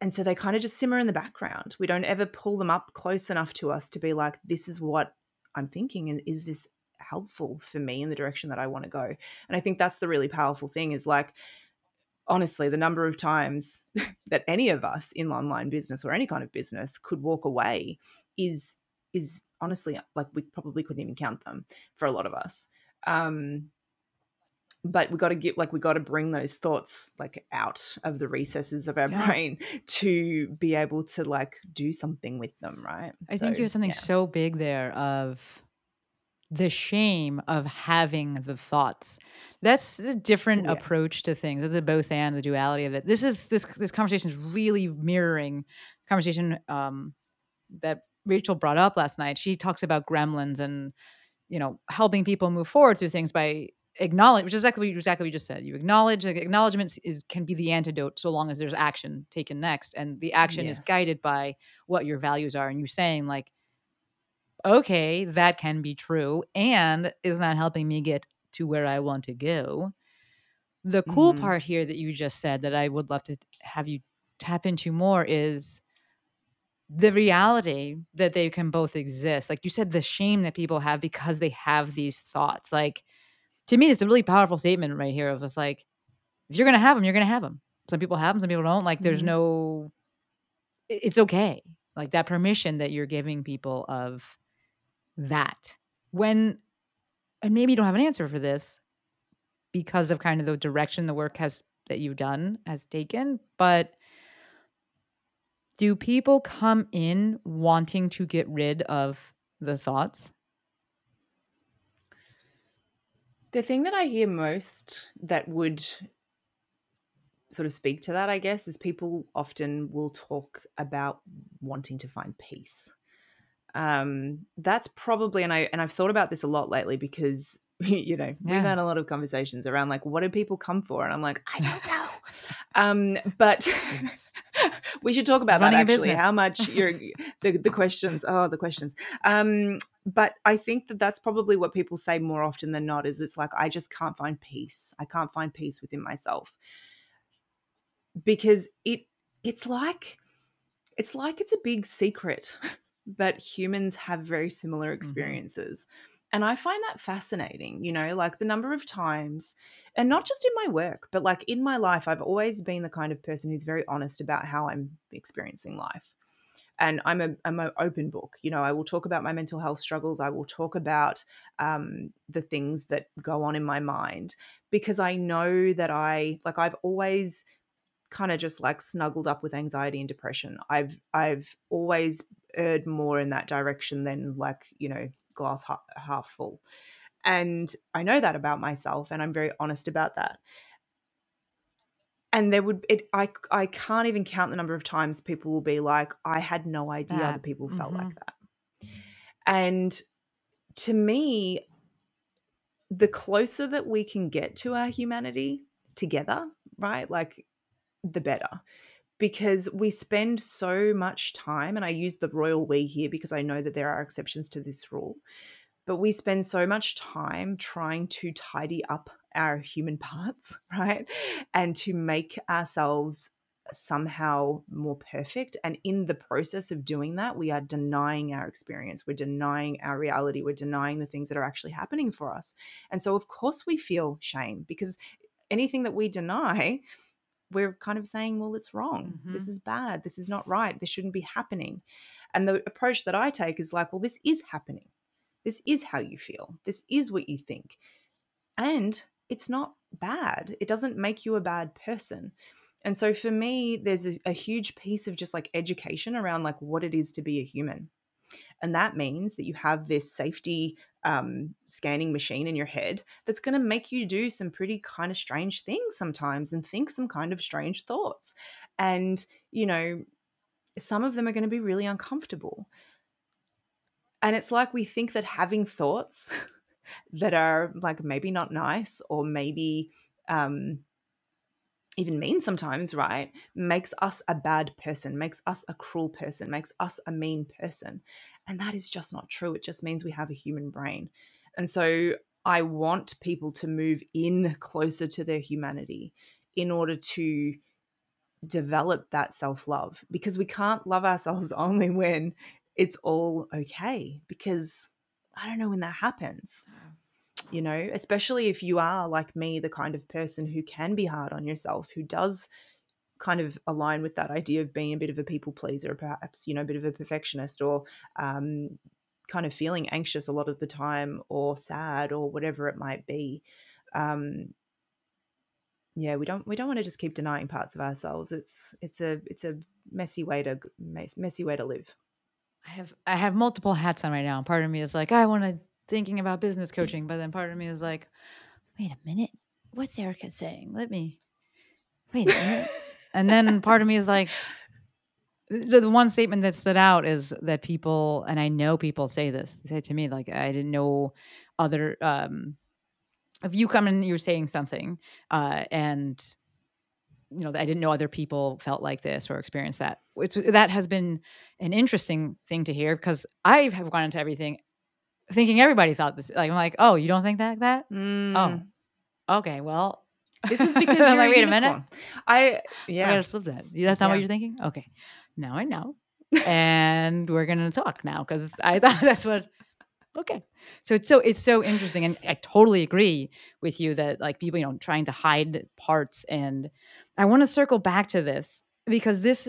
and so they kind of just simmer in the background. We don't ever pull them up close enough to us to be like, this is what I'm thinking. And is this helpful for me in the direction that I want to go? And I think that's the really powerful thing is like, honestly, the number of times (laughs) that any of us in online business or any kind of business could walk away is, is honestly like we probably couldn't even count them for a lot of us. Um, but we got to get like we got to bring those thoughts like out of the recesses of our (laughs) Yeah. brain to be able to like do something with them right I think you have something yeah. so big there of the shame of having the thoughts. That's a different Oh, yeah. approach to things. The both and the duality of it. This is this this conversation is really mirroring conversation um, that Rachel brought up last night. She talks about gremlins and you know helping people move forward through things by acknowledge, which is exactly what you, exactly what you just said. You acknowledge acknowledgement is can be the antidote so long as there's action taken next, and the action is guided by what your values are. And you're saying like, okay, that can be true, and is not helping me get to where I want to go. The cool Mhm. part here that you just said that I would love to have you tap into more is the reality that they can both exist. Like you said, the shame that people have because they have these thoughts. Like to me, it's a really powerful statement right here of just like, if you're gonna have them, you're gonna have them. Some people have them, some people don't. Like there's Mhm. no, it's okay. Like that permission that you're giving people of that when, and maybe you don't have an answer for this because of kind of the direction the work has that you've done has taken, but do people come in wanting to get rid of the thoughts? The thing that I hear most that would sort of speak to that, I guess, is people often will talk about wanting to find peace. Um, that's probably, and I and I've thought about this a lot lately because (laughs) you know we've had a lot of conversations around like what do people come for, and I'm like I don't (laughs) know. um, but we should talk about that Running a actually. How much you're (laughs) the the questions? Oh, the questions. Um, but I think that that's probably what people say more often than not is it's like I just can't find peace. I can't find peace within myself because it it's like it's like it's a big secret (laughs) that humans have very similar experiences. And I find that fascinating, you know, like the number of times, and not just in my work, but like in my life, I've always been the kind of person who's very honest about how I'm experiencing life and I'm a I'm an open book. You know, I will talk about my mental health struggles. I will talk about um, the things that go on in my mind because I know that I like I've always kind of just like snuggled up with anxiety and depression. I've I've always erred more in that direction than like you know glass half, half full, and I know that about myself, and I'm very honest about that and there would it I I can't even count the number of times people will be like I had no idea That, other people felt mhm. like that. And to me the closer that we can get to our humanity together, right? Like the better. Because we spend so much time and I use the royal we here because I know that there are exceptions to this rule. But we spend so much time trying to tidy up our human (laughs) parts, right? And to make ourselves somehow more perfect. And in the process of doing that, we are denying our experience. We're denying our reality. We're denying the things that are actually happening for us. And so, of course, we feel shame because anything that we deny, we're kind of saying, well, it's wrong. This mm-hmm. is bad. This is not right. This shouldn't be happening. And the approach that I take is like, well, this is happening. This is how you feel. This is what you think. And it's not bad. It doesn't make you a bad person. And so for me, there's a, a huge piece of just like education around like what it is to be a human. And that means that you have this safety um, scanning machine in your head that's going to make you do some pretty kind of strange things sometimes and think some kind of strange thoughts. And, you know, some of them are going to be really uncomfortable. And it's like we think that having thoughts (laughs) that are like maybe not nice or maybe um, even mean sometimes, right, makes us a bad person, makes us a cruel person, makes us a mean person. And that is just not true. It just means we have a human brain. And so I want people to move in closer to their humanity in order to develop that self love because we can't love ourselves (laughs) only when it's all okay because I don't know when that happens. You know, especially if you are like me, the kind of person who can be hard on yourself, who does kind of align with that idea of being a bit of a people pleaser, perhaps, you know, a bit of a perfectionist or um, kind of feeling anxious a lot of the time or sad or whatever it might be. Um, yeah, we don't we don't want to just keep denying parts of ourselves. It's it's a it's a messy way to messy way to live. I have I have multiple hats on right now. Part of me is like, I want to thinking about business coaching, but then part of me is like, wait a minute, what's Erica saying? Let me wait a minute. And then part of me is like, the, the one statement that stood out is that people, and I know people say this, they say to me like, I didn't know other um, if you come and you're saying something uh, and you know i didn't know other people felt like this or experienced that it's, that has been an interesting thing to hear because i have gone into everything thinking everybody thought this like i'm like oh you don't think that that Mm. oh okay well This is because (laughs) you're like, wait a minute. I I yeah. gotta split that. That's not what you're thinking? Okay. Now I know. (laughs) and we're gonna talk now because I (laughs) thought that's what okay. So it's so it's so interesting. And I totally agree with you that like people, you know, trying to hide parts. And I want to circle back to this because this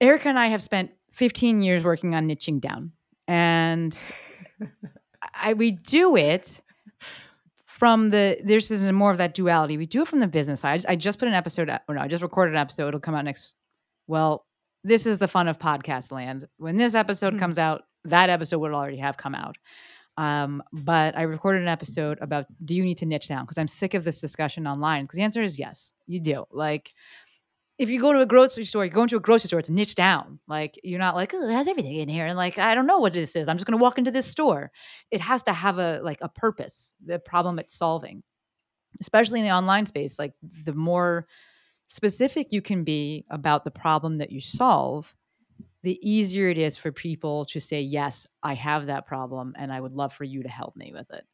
Erica and I have spent 15 years working on niching down. And I we do it from the there's this is more of that duality. We do it from the business side. I just, I just put an episode, out- or no, I just recorded an episode. It'll come out next. Well, this is the fun of podcast land. When this episode Mhm. comes out, that episode would already have come out. Um, but I recorded an episode about do you need to niche down? Because I'm sick of this discussion online. Because the answer is yes, you do. Like if you go to a grocery store, you go into a grocery store, it's niche down. Like you're not like, oh, it has everything in here. And like, I don't know what this is. I'm just gonna walk into this store. It has to have a like a purpose, the problem it's solving. Especially in the online space, like the more specific you can be about the problem that you solve, the easier it is for people to say, Yes, I have that problem and I would love for you to help me with it.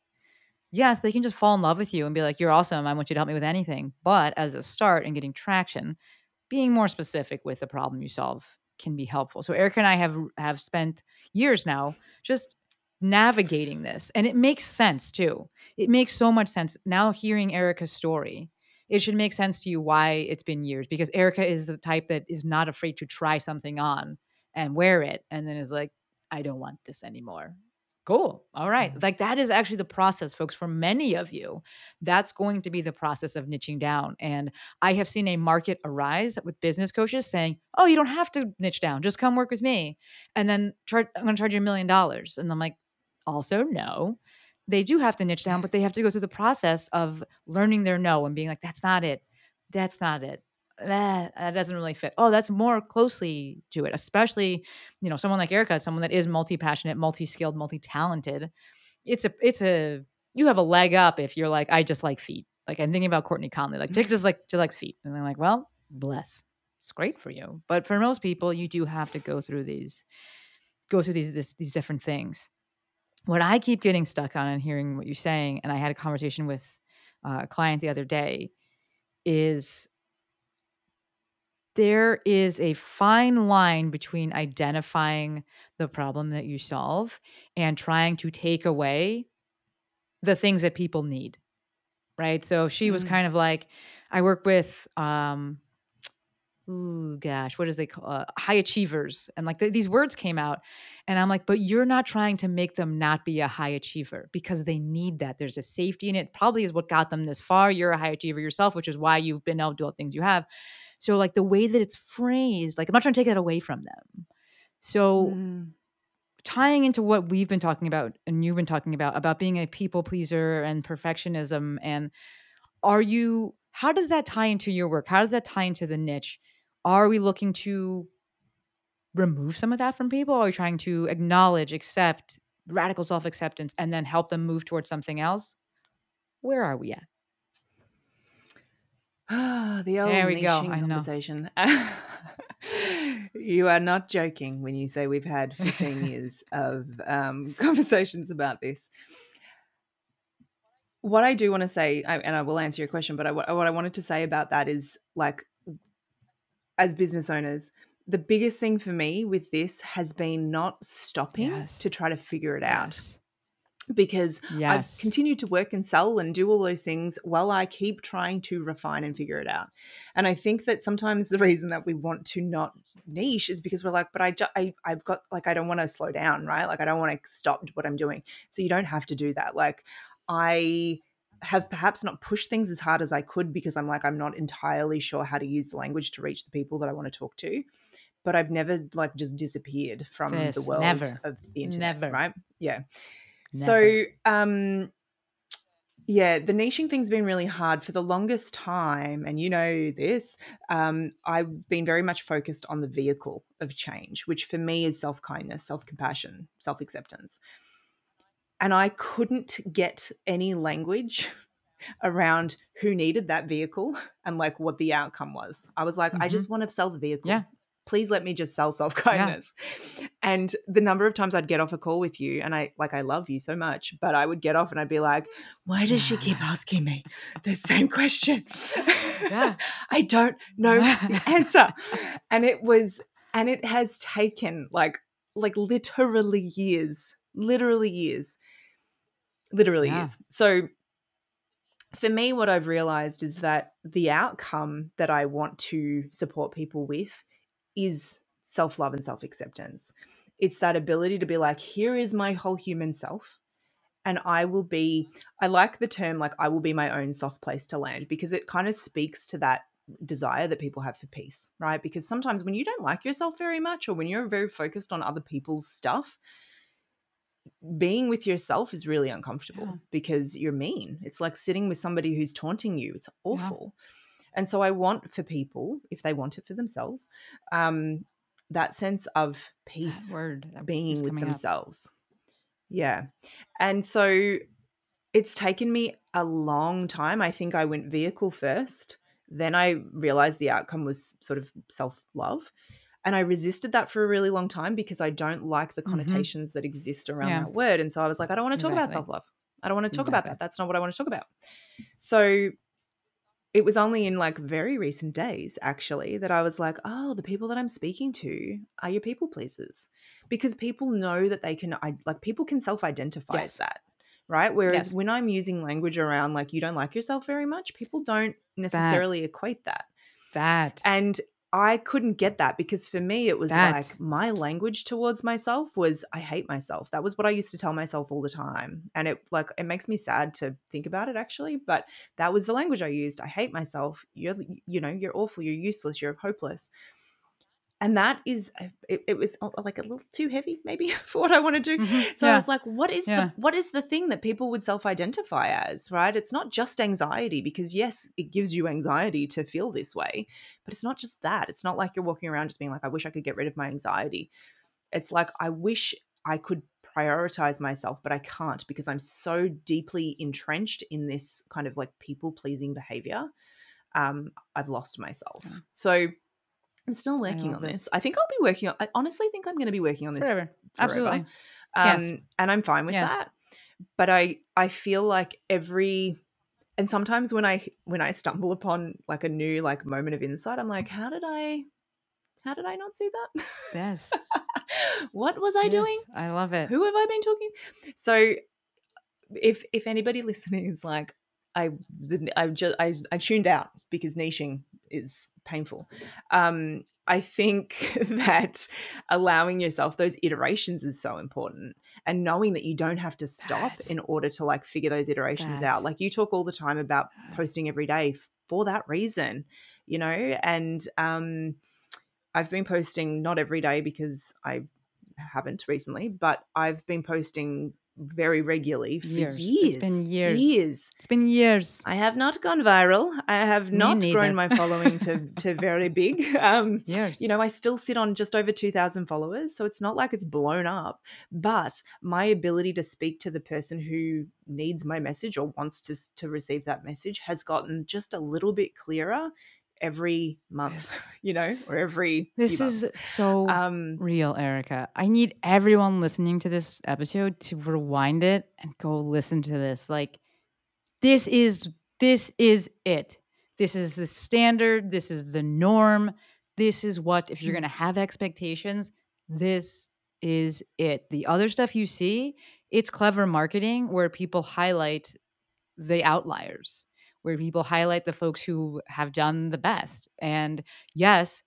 Yes, they can just fall in love with you and be like, You're awesome. I want you to help me with anything. But as a start and getting traction, being more specific with the problem you solve can be helpful. So Erica and I have have spent years now just navigating this and it makes sense too. It makes so much sense now hearing Erica's story. It should make sense to you why it's been years because Erica is the type that is not afraid to try something on and wear it and then is like I don't want this anymore. Cool. All right. Mm. Like that is actually the process folks for many of you. That's going to be the process of niching down and I have seen a market arise with business coaches saying, "Oh, you don't have to niche down. Just come work with me." And then char- I'm going to charge you a million dollars. And I'm like, "Also, no. They do have to niche down, but they have to go through the process of learning their no and being like, that's not it. That's not it. Eh, that doesn't really fit. Oh, that's more closely to it, especially, you know, someone like Erica, someone that is multi-passionate, multi-skilled, multi-talented. It's a it's a you have a leg up if you're like, I just like feet. Like I'm thinking about Courtney Conley. Like Jake just like just likes feet. And they're like, well, bless. It's great for you. But for most people, you do have to go through these, go through these this, these different things. What I keep getting stuck on and hearing what you're saying, and I had a conversation with uh, a client the other day, is there is a fine line between identifying the problem that you solve and trying to take away the things that people need right so she was Mm. kind of like i work with um ooh, gosh what is they call uh, high achievers and like th- these words came out and i'm like but you're not trying to make them not be a high achiever because they need that there's a safety in it probably is what got them this far you're a high achiever yourself which is why you've been able to do all the things you have. So like the way that it's phrased like i'm not trying to take that away from them. So Mm. tying into what we've been talking about and you've been talking about about being a people pleaser and perfectionism and are you how does that tie into your work? How does that tie into the niche are we looking to remove some of that from people are we trying to acknowledge accept radical self-acceptance and then help them move towards something else where are we at (sighs) the old There we go, niching I know. conversation. (laughs) you are not joking when you say we've had 15 (laughs) years of um, (laughs) conversations about this. What I do want to say, and I will answer your question, but I, what I wanted to say about that is like, as business owners, the biggest thing for me with this has been not stopping Yes. to try to figure it out yes because yes I've continued to work and sell and do all those things while I keep trying to refine and figure it out. And I think that sometimes the reason that we want to not niche is because we're like, but I, ju- I I've got like I don't want to slow down, right? Like I don't want to stop what I'm doing. So you don't have to do that. Like I have perhaps not pushed things as hard as I could because I'm like I'm not entirely sure how to use the language to reach the people that I want to talk to. But I've never like just disappeared from the world never. of the internet, Never. right? Yeah. Never. So, um, yeah, the niching thing's been really hard for the longest time, and you know this. Um, I've been very much focused on the vehicle of change, which for me is self kindness, self compassion, self acceptance. And I couldn't get any language around who needed that vehicle (laughs) and like what the outcome was. I was like, I Mhm. just want to sell the vehicle. Yeah. Please let me just sell self kindness. And the number of times I'd get off a call with you, and I like, I love you so much, but I would get off and I'd be like, why does she keep (sighs) asking me the same question? Yeah. (laughs) I don't know (laughs) the answer. And it was, and it has taken like, like literally years, literally years, literally Yeah. years. So for me, what I've realized is that the outcome that I want to support people with is self love and self acceptance. It's that ability to be like, here is my whole human self. And I will be, I like the term like, I will be my own soft place to land because it kind of speaks to that desire that people have for peace, right? Because sometimes when you don't like yourself very much or when you're very focused on other people's stuff, being with yourself is really uncomfortable Yeah. because you're mean. It's like sitting with somebody who's taunting you. It's awful. And so I want for people, if they want it for themselves, um, that sense of That peace word that being with coming up. themselves. Yeah. And so it's taken me a long time. I think I went vehicle first. Then I realized the outcome was sort of self love. And I resisted that for a really long time because I don't like the Mhm. connotations that exist around Yeah. that word. And so I was like, I don't want to talk about self love. I don't want to talk about that. That's not what I want to talk about. So it was only in like very recent days actually that I was like, oh, the people that I'm speaking to are your people pleasers because people know that they can, I like people can self identify Yes. as that. Right. Whereas Yes. when I'm using language around like you don't like yourself very much, people don't necessarily equate that. That. And I couldn't get that because for me, it was That. like my language towards myself was I hate myself. That was what I used to tell myself all the time. And it like it makes me sad to think about it actually, but that was the language I used. I hate myself. You're you know, you're awful, you're useless, you're hopeless. And that is uh, it, it was uh, like a little too heavy maybe (laughs) for what I want to do. Mhm. So I was like, what is Yeah. the what is the thing that people would self-identify as, right? It's not just anxiety because yes, it gives you anxiety to feel this way, but it's not just that. It's not like you're walking around just being like, I wish I could get rid of my anxiety. It's like I wish I could prioritize myself, but I can't because I'm so deeply entrenched in this kind of like people-pleasing behavior. Um, I've lost myself. Yeah. So I'm still working on this. this. I think I'll be working on I honestly think I'm going to be working on this Forever. forever. Absolutely. um, Yes. and I'm fine with Yes. that. But I I feel like every and sometimes when I when I stumble upon like a new like moment of insight, I'm like, how did I how did I not see that? Yes. (laughs) what was I doing? I love it. Who have I been talking? So if if anybody (laughs) listening is like I the- I just I, I tuned out because niching is painful. Um I think (laughs) that allowing yourself those iterations is so important and knowing that you don't have to stop That- in order to like figure those iterations that- out. Like you talk all the time about posting every day for that reason, you know, and um I've been posting not every day because I haven't recently, but I've been posting very regularly for Years. years. It's been years. Years. It's been years. I have not gone viral. I have Me not neither. grown my following to to (laughs) very big. Um, Years. you know, I still sit on just over 2,000 followers. So it's not like it's blown up. But my ability to speak to the person who needs my message or wants to, to receive that message has gotten just a little bit clearer every month, (laughs) you know, or every. This is so Um, real, Erica. I need everyone listening to this episode to rewind it and go listen to this. Like this is this is it. This is the standard, this is the norm. This is what if you're going to have expectations, this is it. The other stuff you see, it's clever marketing where people highlight the outliers, where people highlight the folks who have done the best. And yes,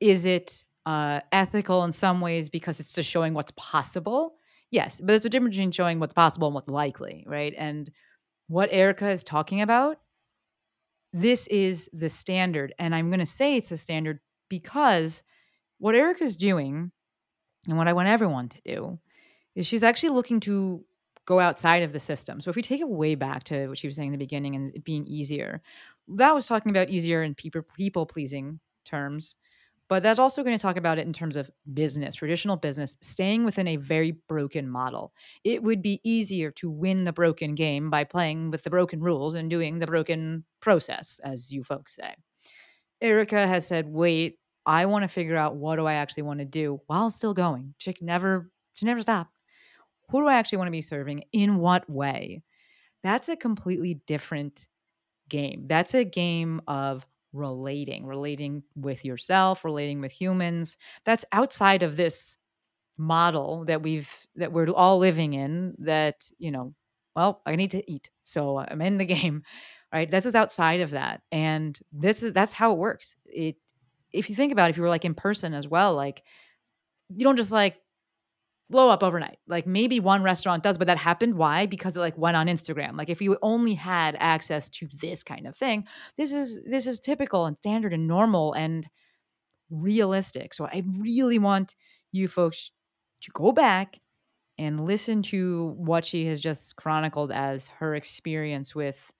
is it uh, ethical in some ways because it's just showing what's possible? Yes, but there's a difference between showing what's possible and what's likely, right? And what Erica is talking about, this is the standard. And I'm going to say it's the standard because what Erica's doing and what I want everyone to do is she's actually looking to go outside of the system. So if we take it way back to what she was saying in the beginning and it being easier, that was talking about easier in people people pleasing terms. But that's also going to talk about it in terms of business, traditional business, staying within a very broken model. It would be easier to win the broken game by playing with the broken rules and doing the broken process, as you folks say. Erica has said, wait, I want to figure out what do I actually want to do while still going. Chick never, she never stopped. Who do I actually want to be serving? In what way? That's a completely different game. That's a game of relating, relating with yourself, relating with humans. That's outside of this model that we've that we're all living in that, you know, well, I need to eat. So I'm in the (laughs) game, right? That's outside of that. And this is that's how it works. It if you think about it, if you were like in person as well, like you don't just like blow up overnight. Like maybe one restaurant does, but that happened. Why? Because it like went on Instagram. Like if you only had access to this kind of thing, this is this is typical and standard and normal and realistic. So I really want you folks to go back and listen to what she has just chronicled as her experience with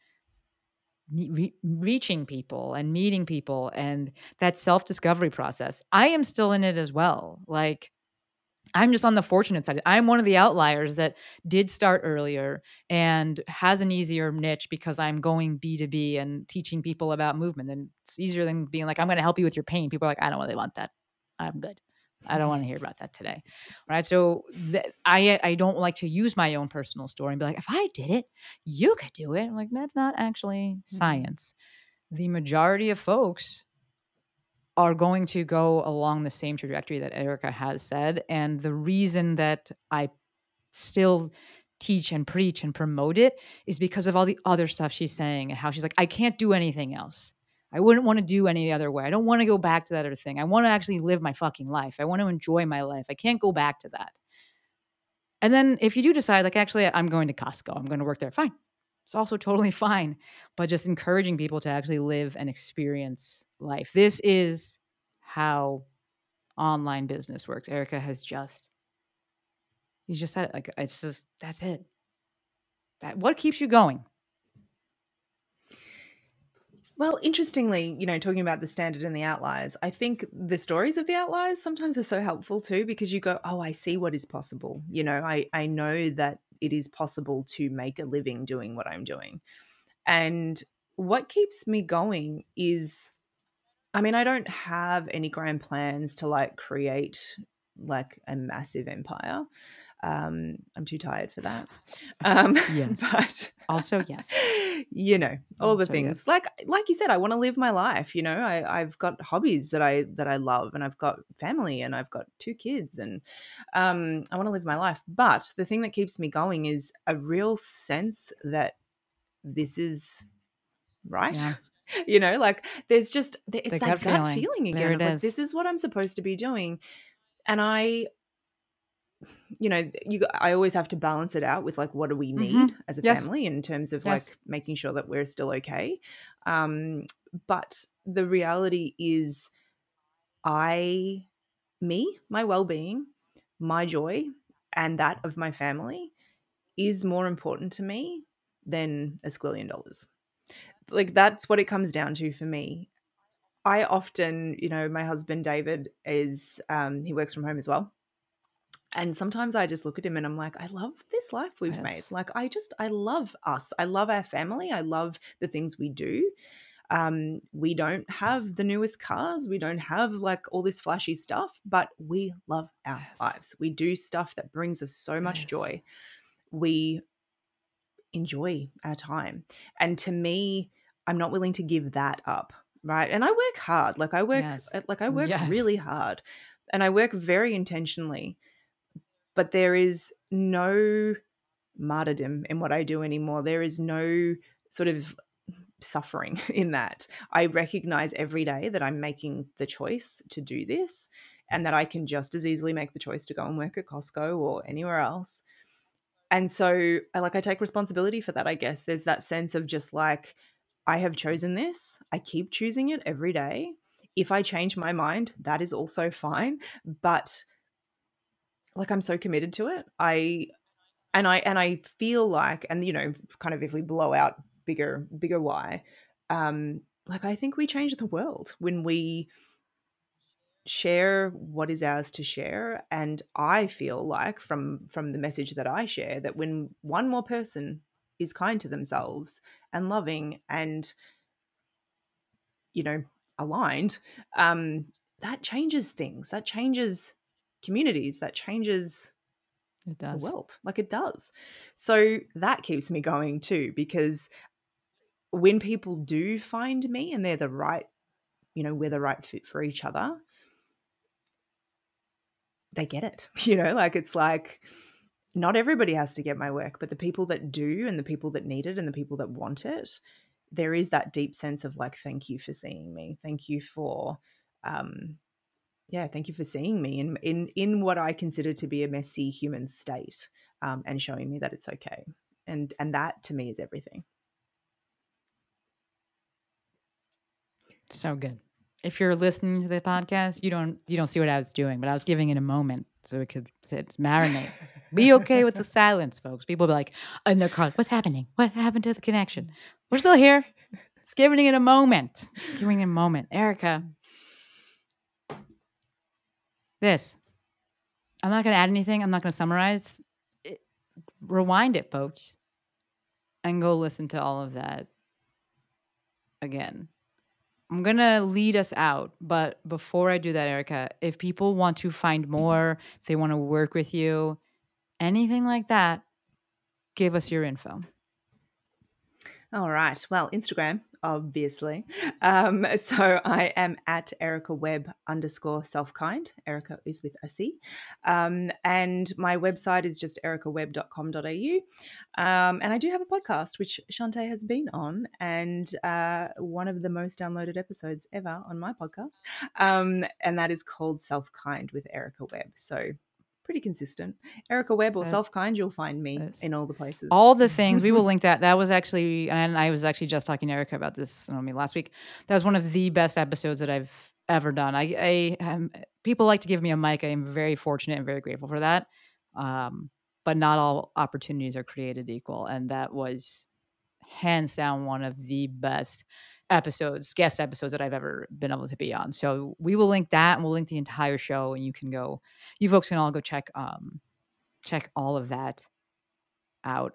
re- reaching people and meeting people and that self-discovery process. I am still in it as well. Like I'm just on the fortunate side. I'm one of the outliers that did start earlier and has an easier niche because I'm going B2B and teaching people about movement. And it's easier than being like, I'm going to help you with your pain. People are like, I don't really want that. I'm good. I don't want to hear about that today. Right. So th- I I don't like to use my own personal story and be like, if I did it, you could do it. I'm like, that's not actually mm-hmm. science. The majority of folks are going to go along the same trajectory that Erica has said. And the reason that I still teach and preach and promote it is because of all the other stuff she's saying and how she's like, I can't do anything else. I wouldn't want to do any other way. I don't want to go back to that other thing. I want to actually live my fucking life. I want to enjoy my life. I can't go back to that. And then if you do decide, like, actually, I'm going to Costco, I'm going to work there, fine. It's also totally (laughs) fine. But just encouraging people to actually live and experience life. This is how online business works. Erica has just, he's just said it. Like, it's just, that's it. That, what keeps you going? Well, interestingly, you know, talking about the standard and the outliers, I think the stories of the outliers sometimes are so helpful too because you go, "Oh, I see what is possible." You know, I I know that it is possible to make a living doing what I'm doing. And what keeps me going is I mean, I don't have any grand plans to like create like a massive empire. Um, I'm too tired for that. (laughs) Um, (laughs) Yes. but Also, yes. (laughs) you know, all the things yes. like like you said, I want to live my life. You know, I, I've got hobbies that I that I love, and I've got family, and I've got two kids, and um, I want to live my life. But the thing that keeps me going is a real sense that this is right. Yeah. You know, like there's just it's The that gut gut feeling. feeling, again. like is. this is what I'm supposed to be doing, and I you know you i always have to balance it out with like what do we need Mhm. as a Yes. family in terms of Yes. like making sure that we're still okay um but the reality is i me my well-being my joy and that of my family is more important to me than a squillion dollars like that's what it comes down to for me i often you know my husband david is um he works from home as well and sometimes I just look at him and I'm like, I love this life we've made. Like, I just, I love us. I love our family. I love the things we do. Um, we don't have the newest cars. We don't have like all this flashy stuff, but we love our Yes. lives. We do stuff that brings us so much Yes. joy. We enjoy our time. And to me, I'm not willing to give that up. Right. And I work hard. Like I work, Yes. uh, like I work Yes. really hard and I work very intentionally but there is no martyrdom in what I do anymore. There is no sort of suffering (laughs) in that. I recognize every day that I'm making the choice to do this and that I can just as easily make the choice to go and work at Costco or anywhere else. And so I like I take responsibility for that, I guess. There's that sense of just like I have chosen this. I keep choosing it every day. If I change my mind, that is also fine, but like I'm so committed to it. I and I and I feel like and you know kind of if we blow out bigger bigger why um like I think we change the world when we share what is ours to share and i feel like from from the message that i share that when one more person is kind to themselves and loving and you know aligned um that changes things that changes communities that changes It the world like it does. So that keeps me going too because when people do find me and they're the right you know we're the right fit for each other they get it (laughs) you know like it's like not everybody has to get my work but the people that do and the people that need it and the people that want it there is that deep sense of like thank you for seeing me. Thank you for um yeah thank you for seeing me in in in what i consider to be a messy human state um, and showing me that it's okay and and that to me is everything So good. If you're listening to the podcast, you don't you don't see what I was doing, but I was giving it a moment so it could sit, marinate. Be okay with the (laughs) silence, folks. People be like in their car, what's happening? What happened to the connection? We're still here. It's giving it a moment. Giving it a moment. Erica. This. I'm not gonna add anything. I'm not gonna summarize. It, rewind it, folks. And go listen to all of that again. I'm gonna lead us out, but before I do that, Erica, if people want to find more, if they want to work with you, anything like that, give us your info. All right. Well, Instagram, obviously. Um, (laughs) so I am at Erica Webb underscore self kind. Erica is with a C. Um, and my website is just ericawebb.com.au. Um, and I do have a podcast, which Shanté has been on, and uh, one of the most downloaded episodes ever on my podcast. Um, and that is called Self Kind with Erica Webb. So pretty consistent. Erica Webb or So- Self Kind, you'll find me in all the places. All the things we will (laughs) link that. That was actually, and I was actually just talking to Erica about this. I mean, last week. That was one of the best episodes that I've ever done. I, I um, people like to give me a mic. I am very fortunate and very grateful for that. Um, but not all opportunities are created equal, and that was hands down one of the best episodes, guest episodes that I've ever been able to be on. So we will link that, and we'll link the entire show, and you can go, you folks can all go check, um, check all of that out.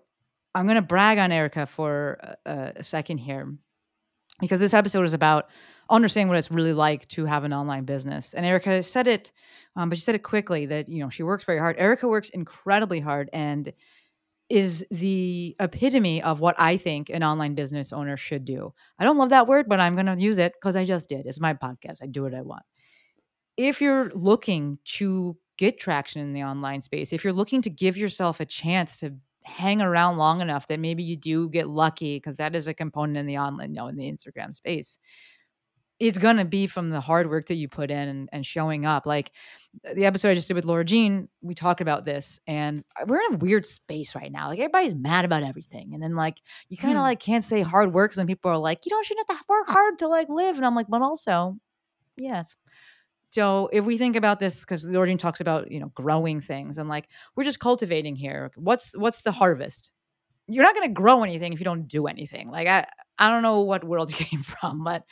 I'm going to brag on Erica for a, a second here because this episode is about understanding what it's really like to have an online business. And Erica said it, um, but she said it quickly that, you know, she works very hard. Erica works incredibly hard and is the epitome of what I think an online business owner should do. I don't love that word, but I'm going to use it because I just did. It's my podcast. I do what I want. If you're looking to get traction in the online space, if you're looking to give yourself a chance to hang around long enough that maybe you do get lucky, because that is a component in the online, you know, in the Instagram space. It's gonna be from the hard work that you put in and, and showing up. Like the episode I just did with Laura Jean, we talked about this, and we're in a weird space right now. Like everybody's mad about everything, and then like you kind of Hmm. like can't say hard work, because then people are like, you don't shouldn't have to work hard to like live, and I'm like, but also, yes. So if we think about this, because Laura Jean talks about you know growing things, and like we're just cultivating here. What's what's the harvest? You're not going to grow anything if you don't do anything. Like I I don't know what world (laughs) you came from, but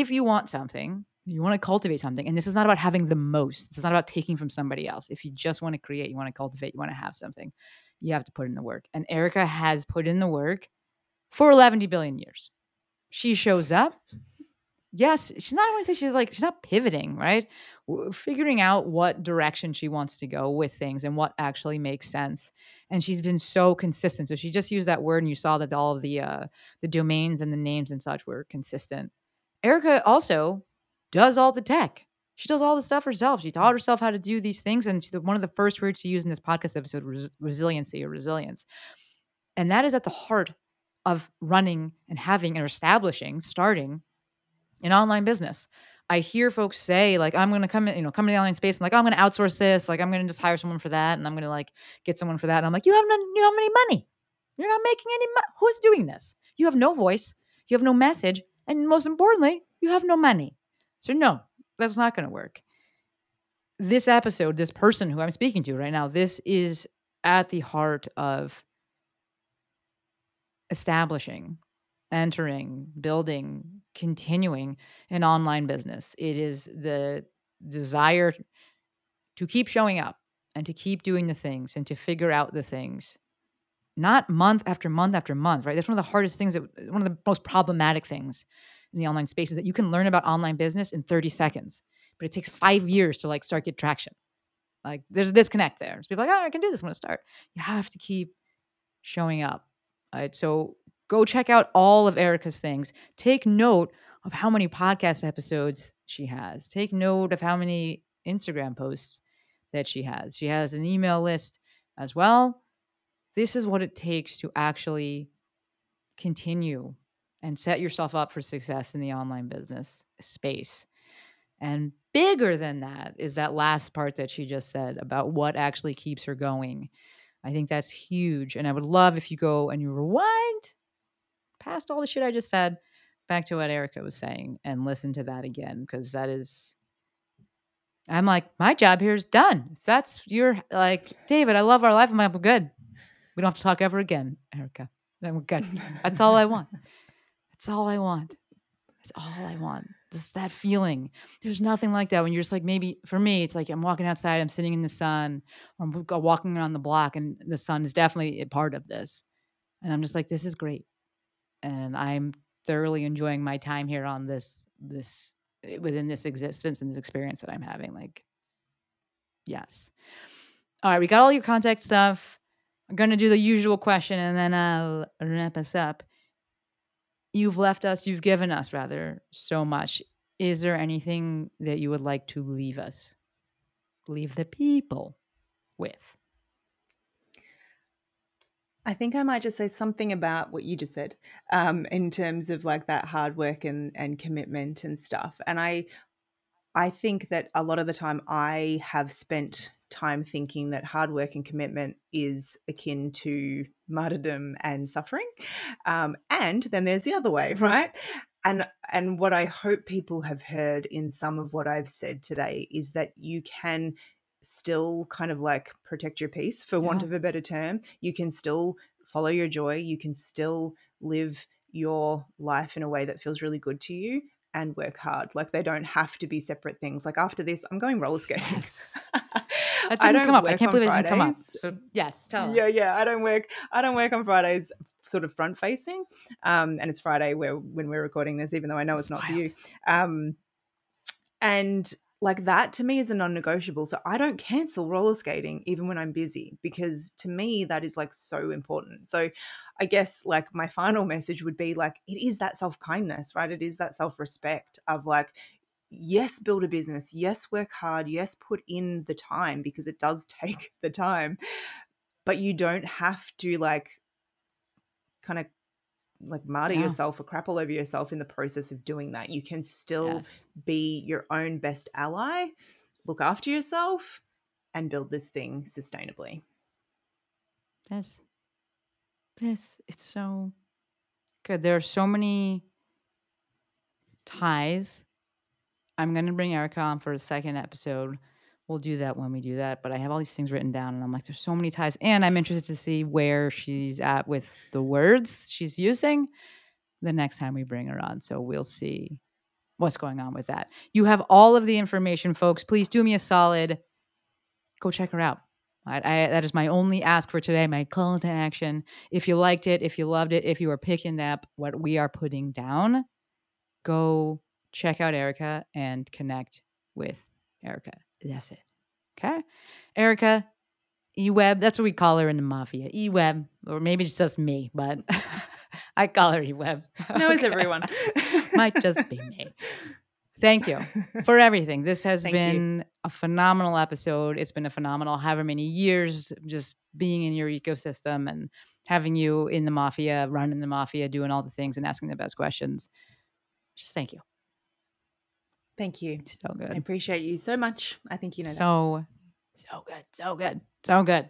if you want something, you want to cultivate something, and this is not about having the most. It's not about taking from somebody else. If you just want to create, you want to cultivate, you want to have something, you have to put in the work. And Erica has put in the work for 11 billion years. She shows up. Yes, she's not. Want to say she's like she's not pivoting, right? Figuring out what direction she wants to go with things and what actually makes sense. And she's been so consistent. So she just used that word, and you saw that all of the uh, the domains and the names and such were consistent. Erica also does all the tech. She does all the stuff herself. She taught herself how to do these things. And one of the first words she used in this podcast episode was resiliency or resilience. And that is at the heart of running and having and establishing, starting an online business. I hear folks say, like, I'm gonna come in, you know, come to the online space and like, oh, I'm gonna outsource this, like I'm gonna just hire someone for that, and I'm gonna like get someone for that. And I'm like, you have none, you don't have any money. You're not making any money. Who's doing this? You have no voice, you have no message, and most importantly, you have no money. So no, that's not gonna work. This episode, this person who I'm speaking to right now, this is at the heart of establishing entering, building, continuing an online business. It is the desire to keep showing up and to keep doing the things and to figure out the things not month after month after month right? That's one of the hardest things that one of the most problematic things in the online space is that you can learn about online business in 30 seconds but it takes five years to like start get traction. Like there's a disconnect there. So people like oh i can do this when to start. You have to keep showing up right? So go check out all of erica's things. Take note of how many podcast episodes she has. Take note of how many instagram posts that she has. She has an email list as well this is what it takes to actually continue and set yourself up for success in the online business space. And bigger than that is that last part that she just said about what actually keeps her going. I think that's huge. And I would love if you go and you rewind past all the shit I just said back to what Erica was saying and listen to that again because that is I'm like, my job here is done. If that's your like, David, I love our life. I'm like, good. We don't have to talk ever again, Erica. Then we're good. That's all I want. (laughs) That's all I want. That's all I want. Just that feeling. There's nothing like that when you're just like maybe for me, it's like I'm walking outside, I'm sitting in the sun, or I'm walking around the block, and the sun is definitely a part of this. And I'm just like, this is great, and I'm thoroughly enjoying my time here on this this eh, within this existence and this experience that I'm having. Like, yes. All right, we got all your contact stuff. I'm to do the usual question and then I'll wrap us up. You've left us, you've given us rather so much. Is there anything that you would like to leave us, leave the people with? I think I might just say something about what you just said um, in terms of like that hard work and, and commitment and stuff. And I, I think that a lot of the time I have spent time thinking that hard work and commitment is akin to martyrdom and suffering. Um, and then there's the other way, (laughs) right? And and what I hope people have heard in some of what I've said today is that you can still kind of like protect your peace for want of a better term. You can still follow your joy. You can still live your life in a way that feels really good to you and work hard. Like they don't have to be separate things. Like after this, I'm going roller skating. (laughs) Yes. That didn't I don't come up. I can't believe it didn't come up. So yes, tell Yeah, us. yeah. I don't work. I don't work on Fridays, sort of front facing. Um, and it's Friday where when we're recording this, even though I know it's not wild. for you. Um, and like that to me is a non-negotiable so i don't cancel roller skating even when i'm busy because to me that is like so important so i guess like my final message would be like it is that self-kindness right it is that self-respect of like yes build a business yes work hard yes put in the time because it does (laughs) take the time but you don't have to like kind of like martyr yeah. yourself or crap all over yourself in the process of doing that. You can still yes. be your own best ally, look after yourself, and build this thing sustainably. Yes. Yes. It's so good. There are so many ties. I'm going to bring Erica on for a second episode we'll do that when we do that. But I have all these things written down, and I'm like, there's so many ties, and I'm interested to see where she's at with the words she's using the next time we bring her on. So we'll see what's going on with that. You have all of the information, folks. Please do me a solid. Go check her out. I, I, that is my only ask for today, my call to action. If you liked it, if you loved it, if you are picking up what we are putting down, go check out Erica and connect with Erica. That's it. Okay. Erica, E-Web, that's what we call her in the mafia. E-Web, or maybe it's just me, but (laughs) I call her E-Web. (laughs) No, okay. it's everyone. (laughs) Might just be me. Thank you for everything. This has Thank been you. a phenomenal episode. It's been a phenomenal however many years just being in your ecosystem and having you in the mafia, running the mafia, doing all the things and asking the best questions. Just thank you. Thank you. So good. I appreciate you so much. I think you know so, that. So good. So good. So good.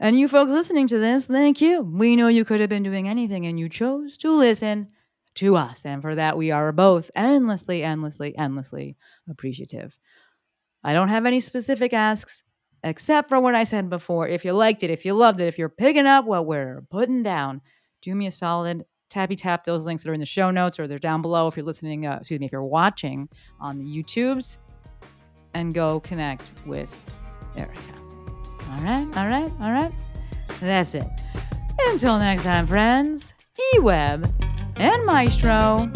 And you folks listening to this, thank you. We know you could have been doing anything and you chose to listen to us. And for that, we are both endlessly, endlessly, endlessly appreciative. I don't have any specific asks except for what I said before. If you liked it, if you loved it, if you're picking up what we're putting down, do me a solid tappy tap those links that are in the show notes or they're down below if you're listening, uh, excuse me, if you're watching on the YouTubes and go connect with Erica. All right, all right, all right. That's it. Until next time, friends, eWeb and Maestro.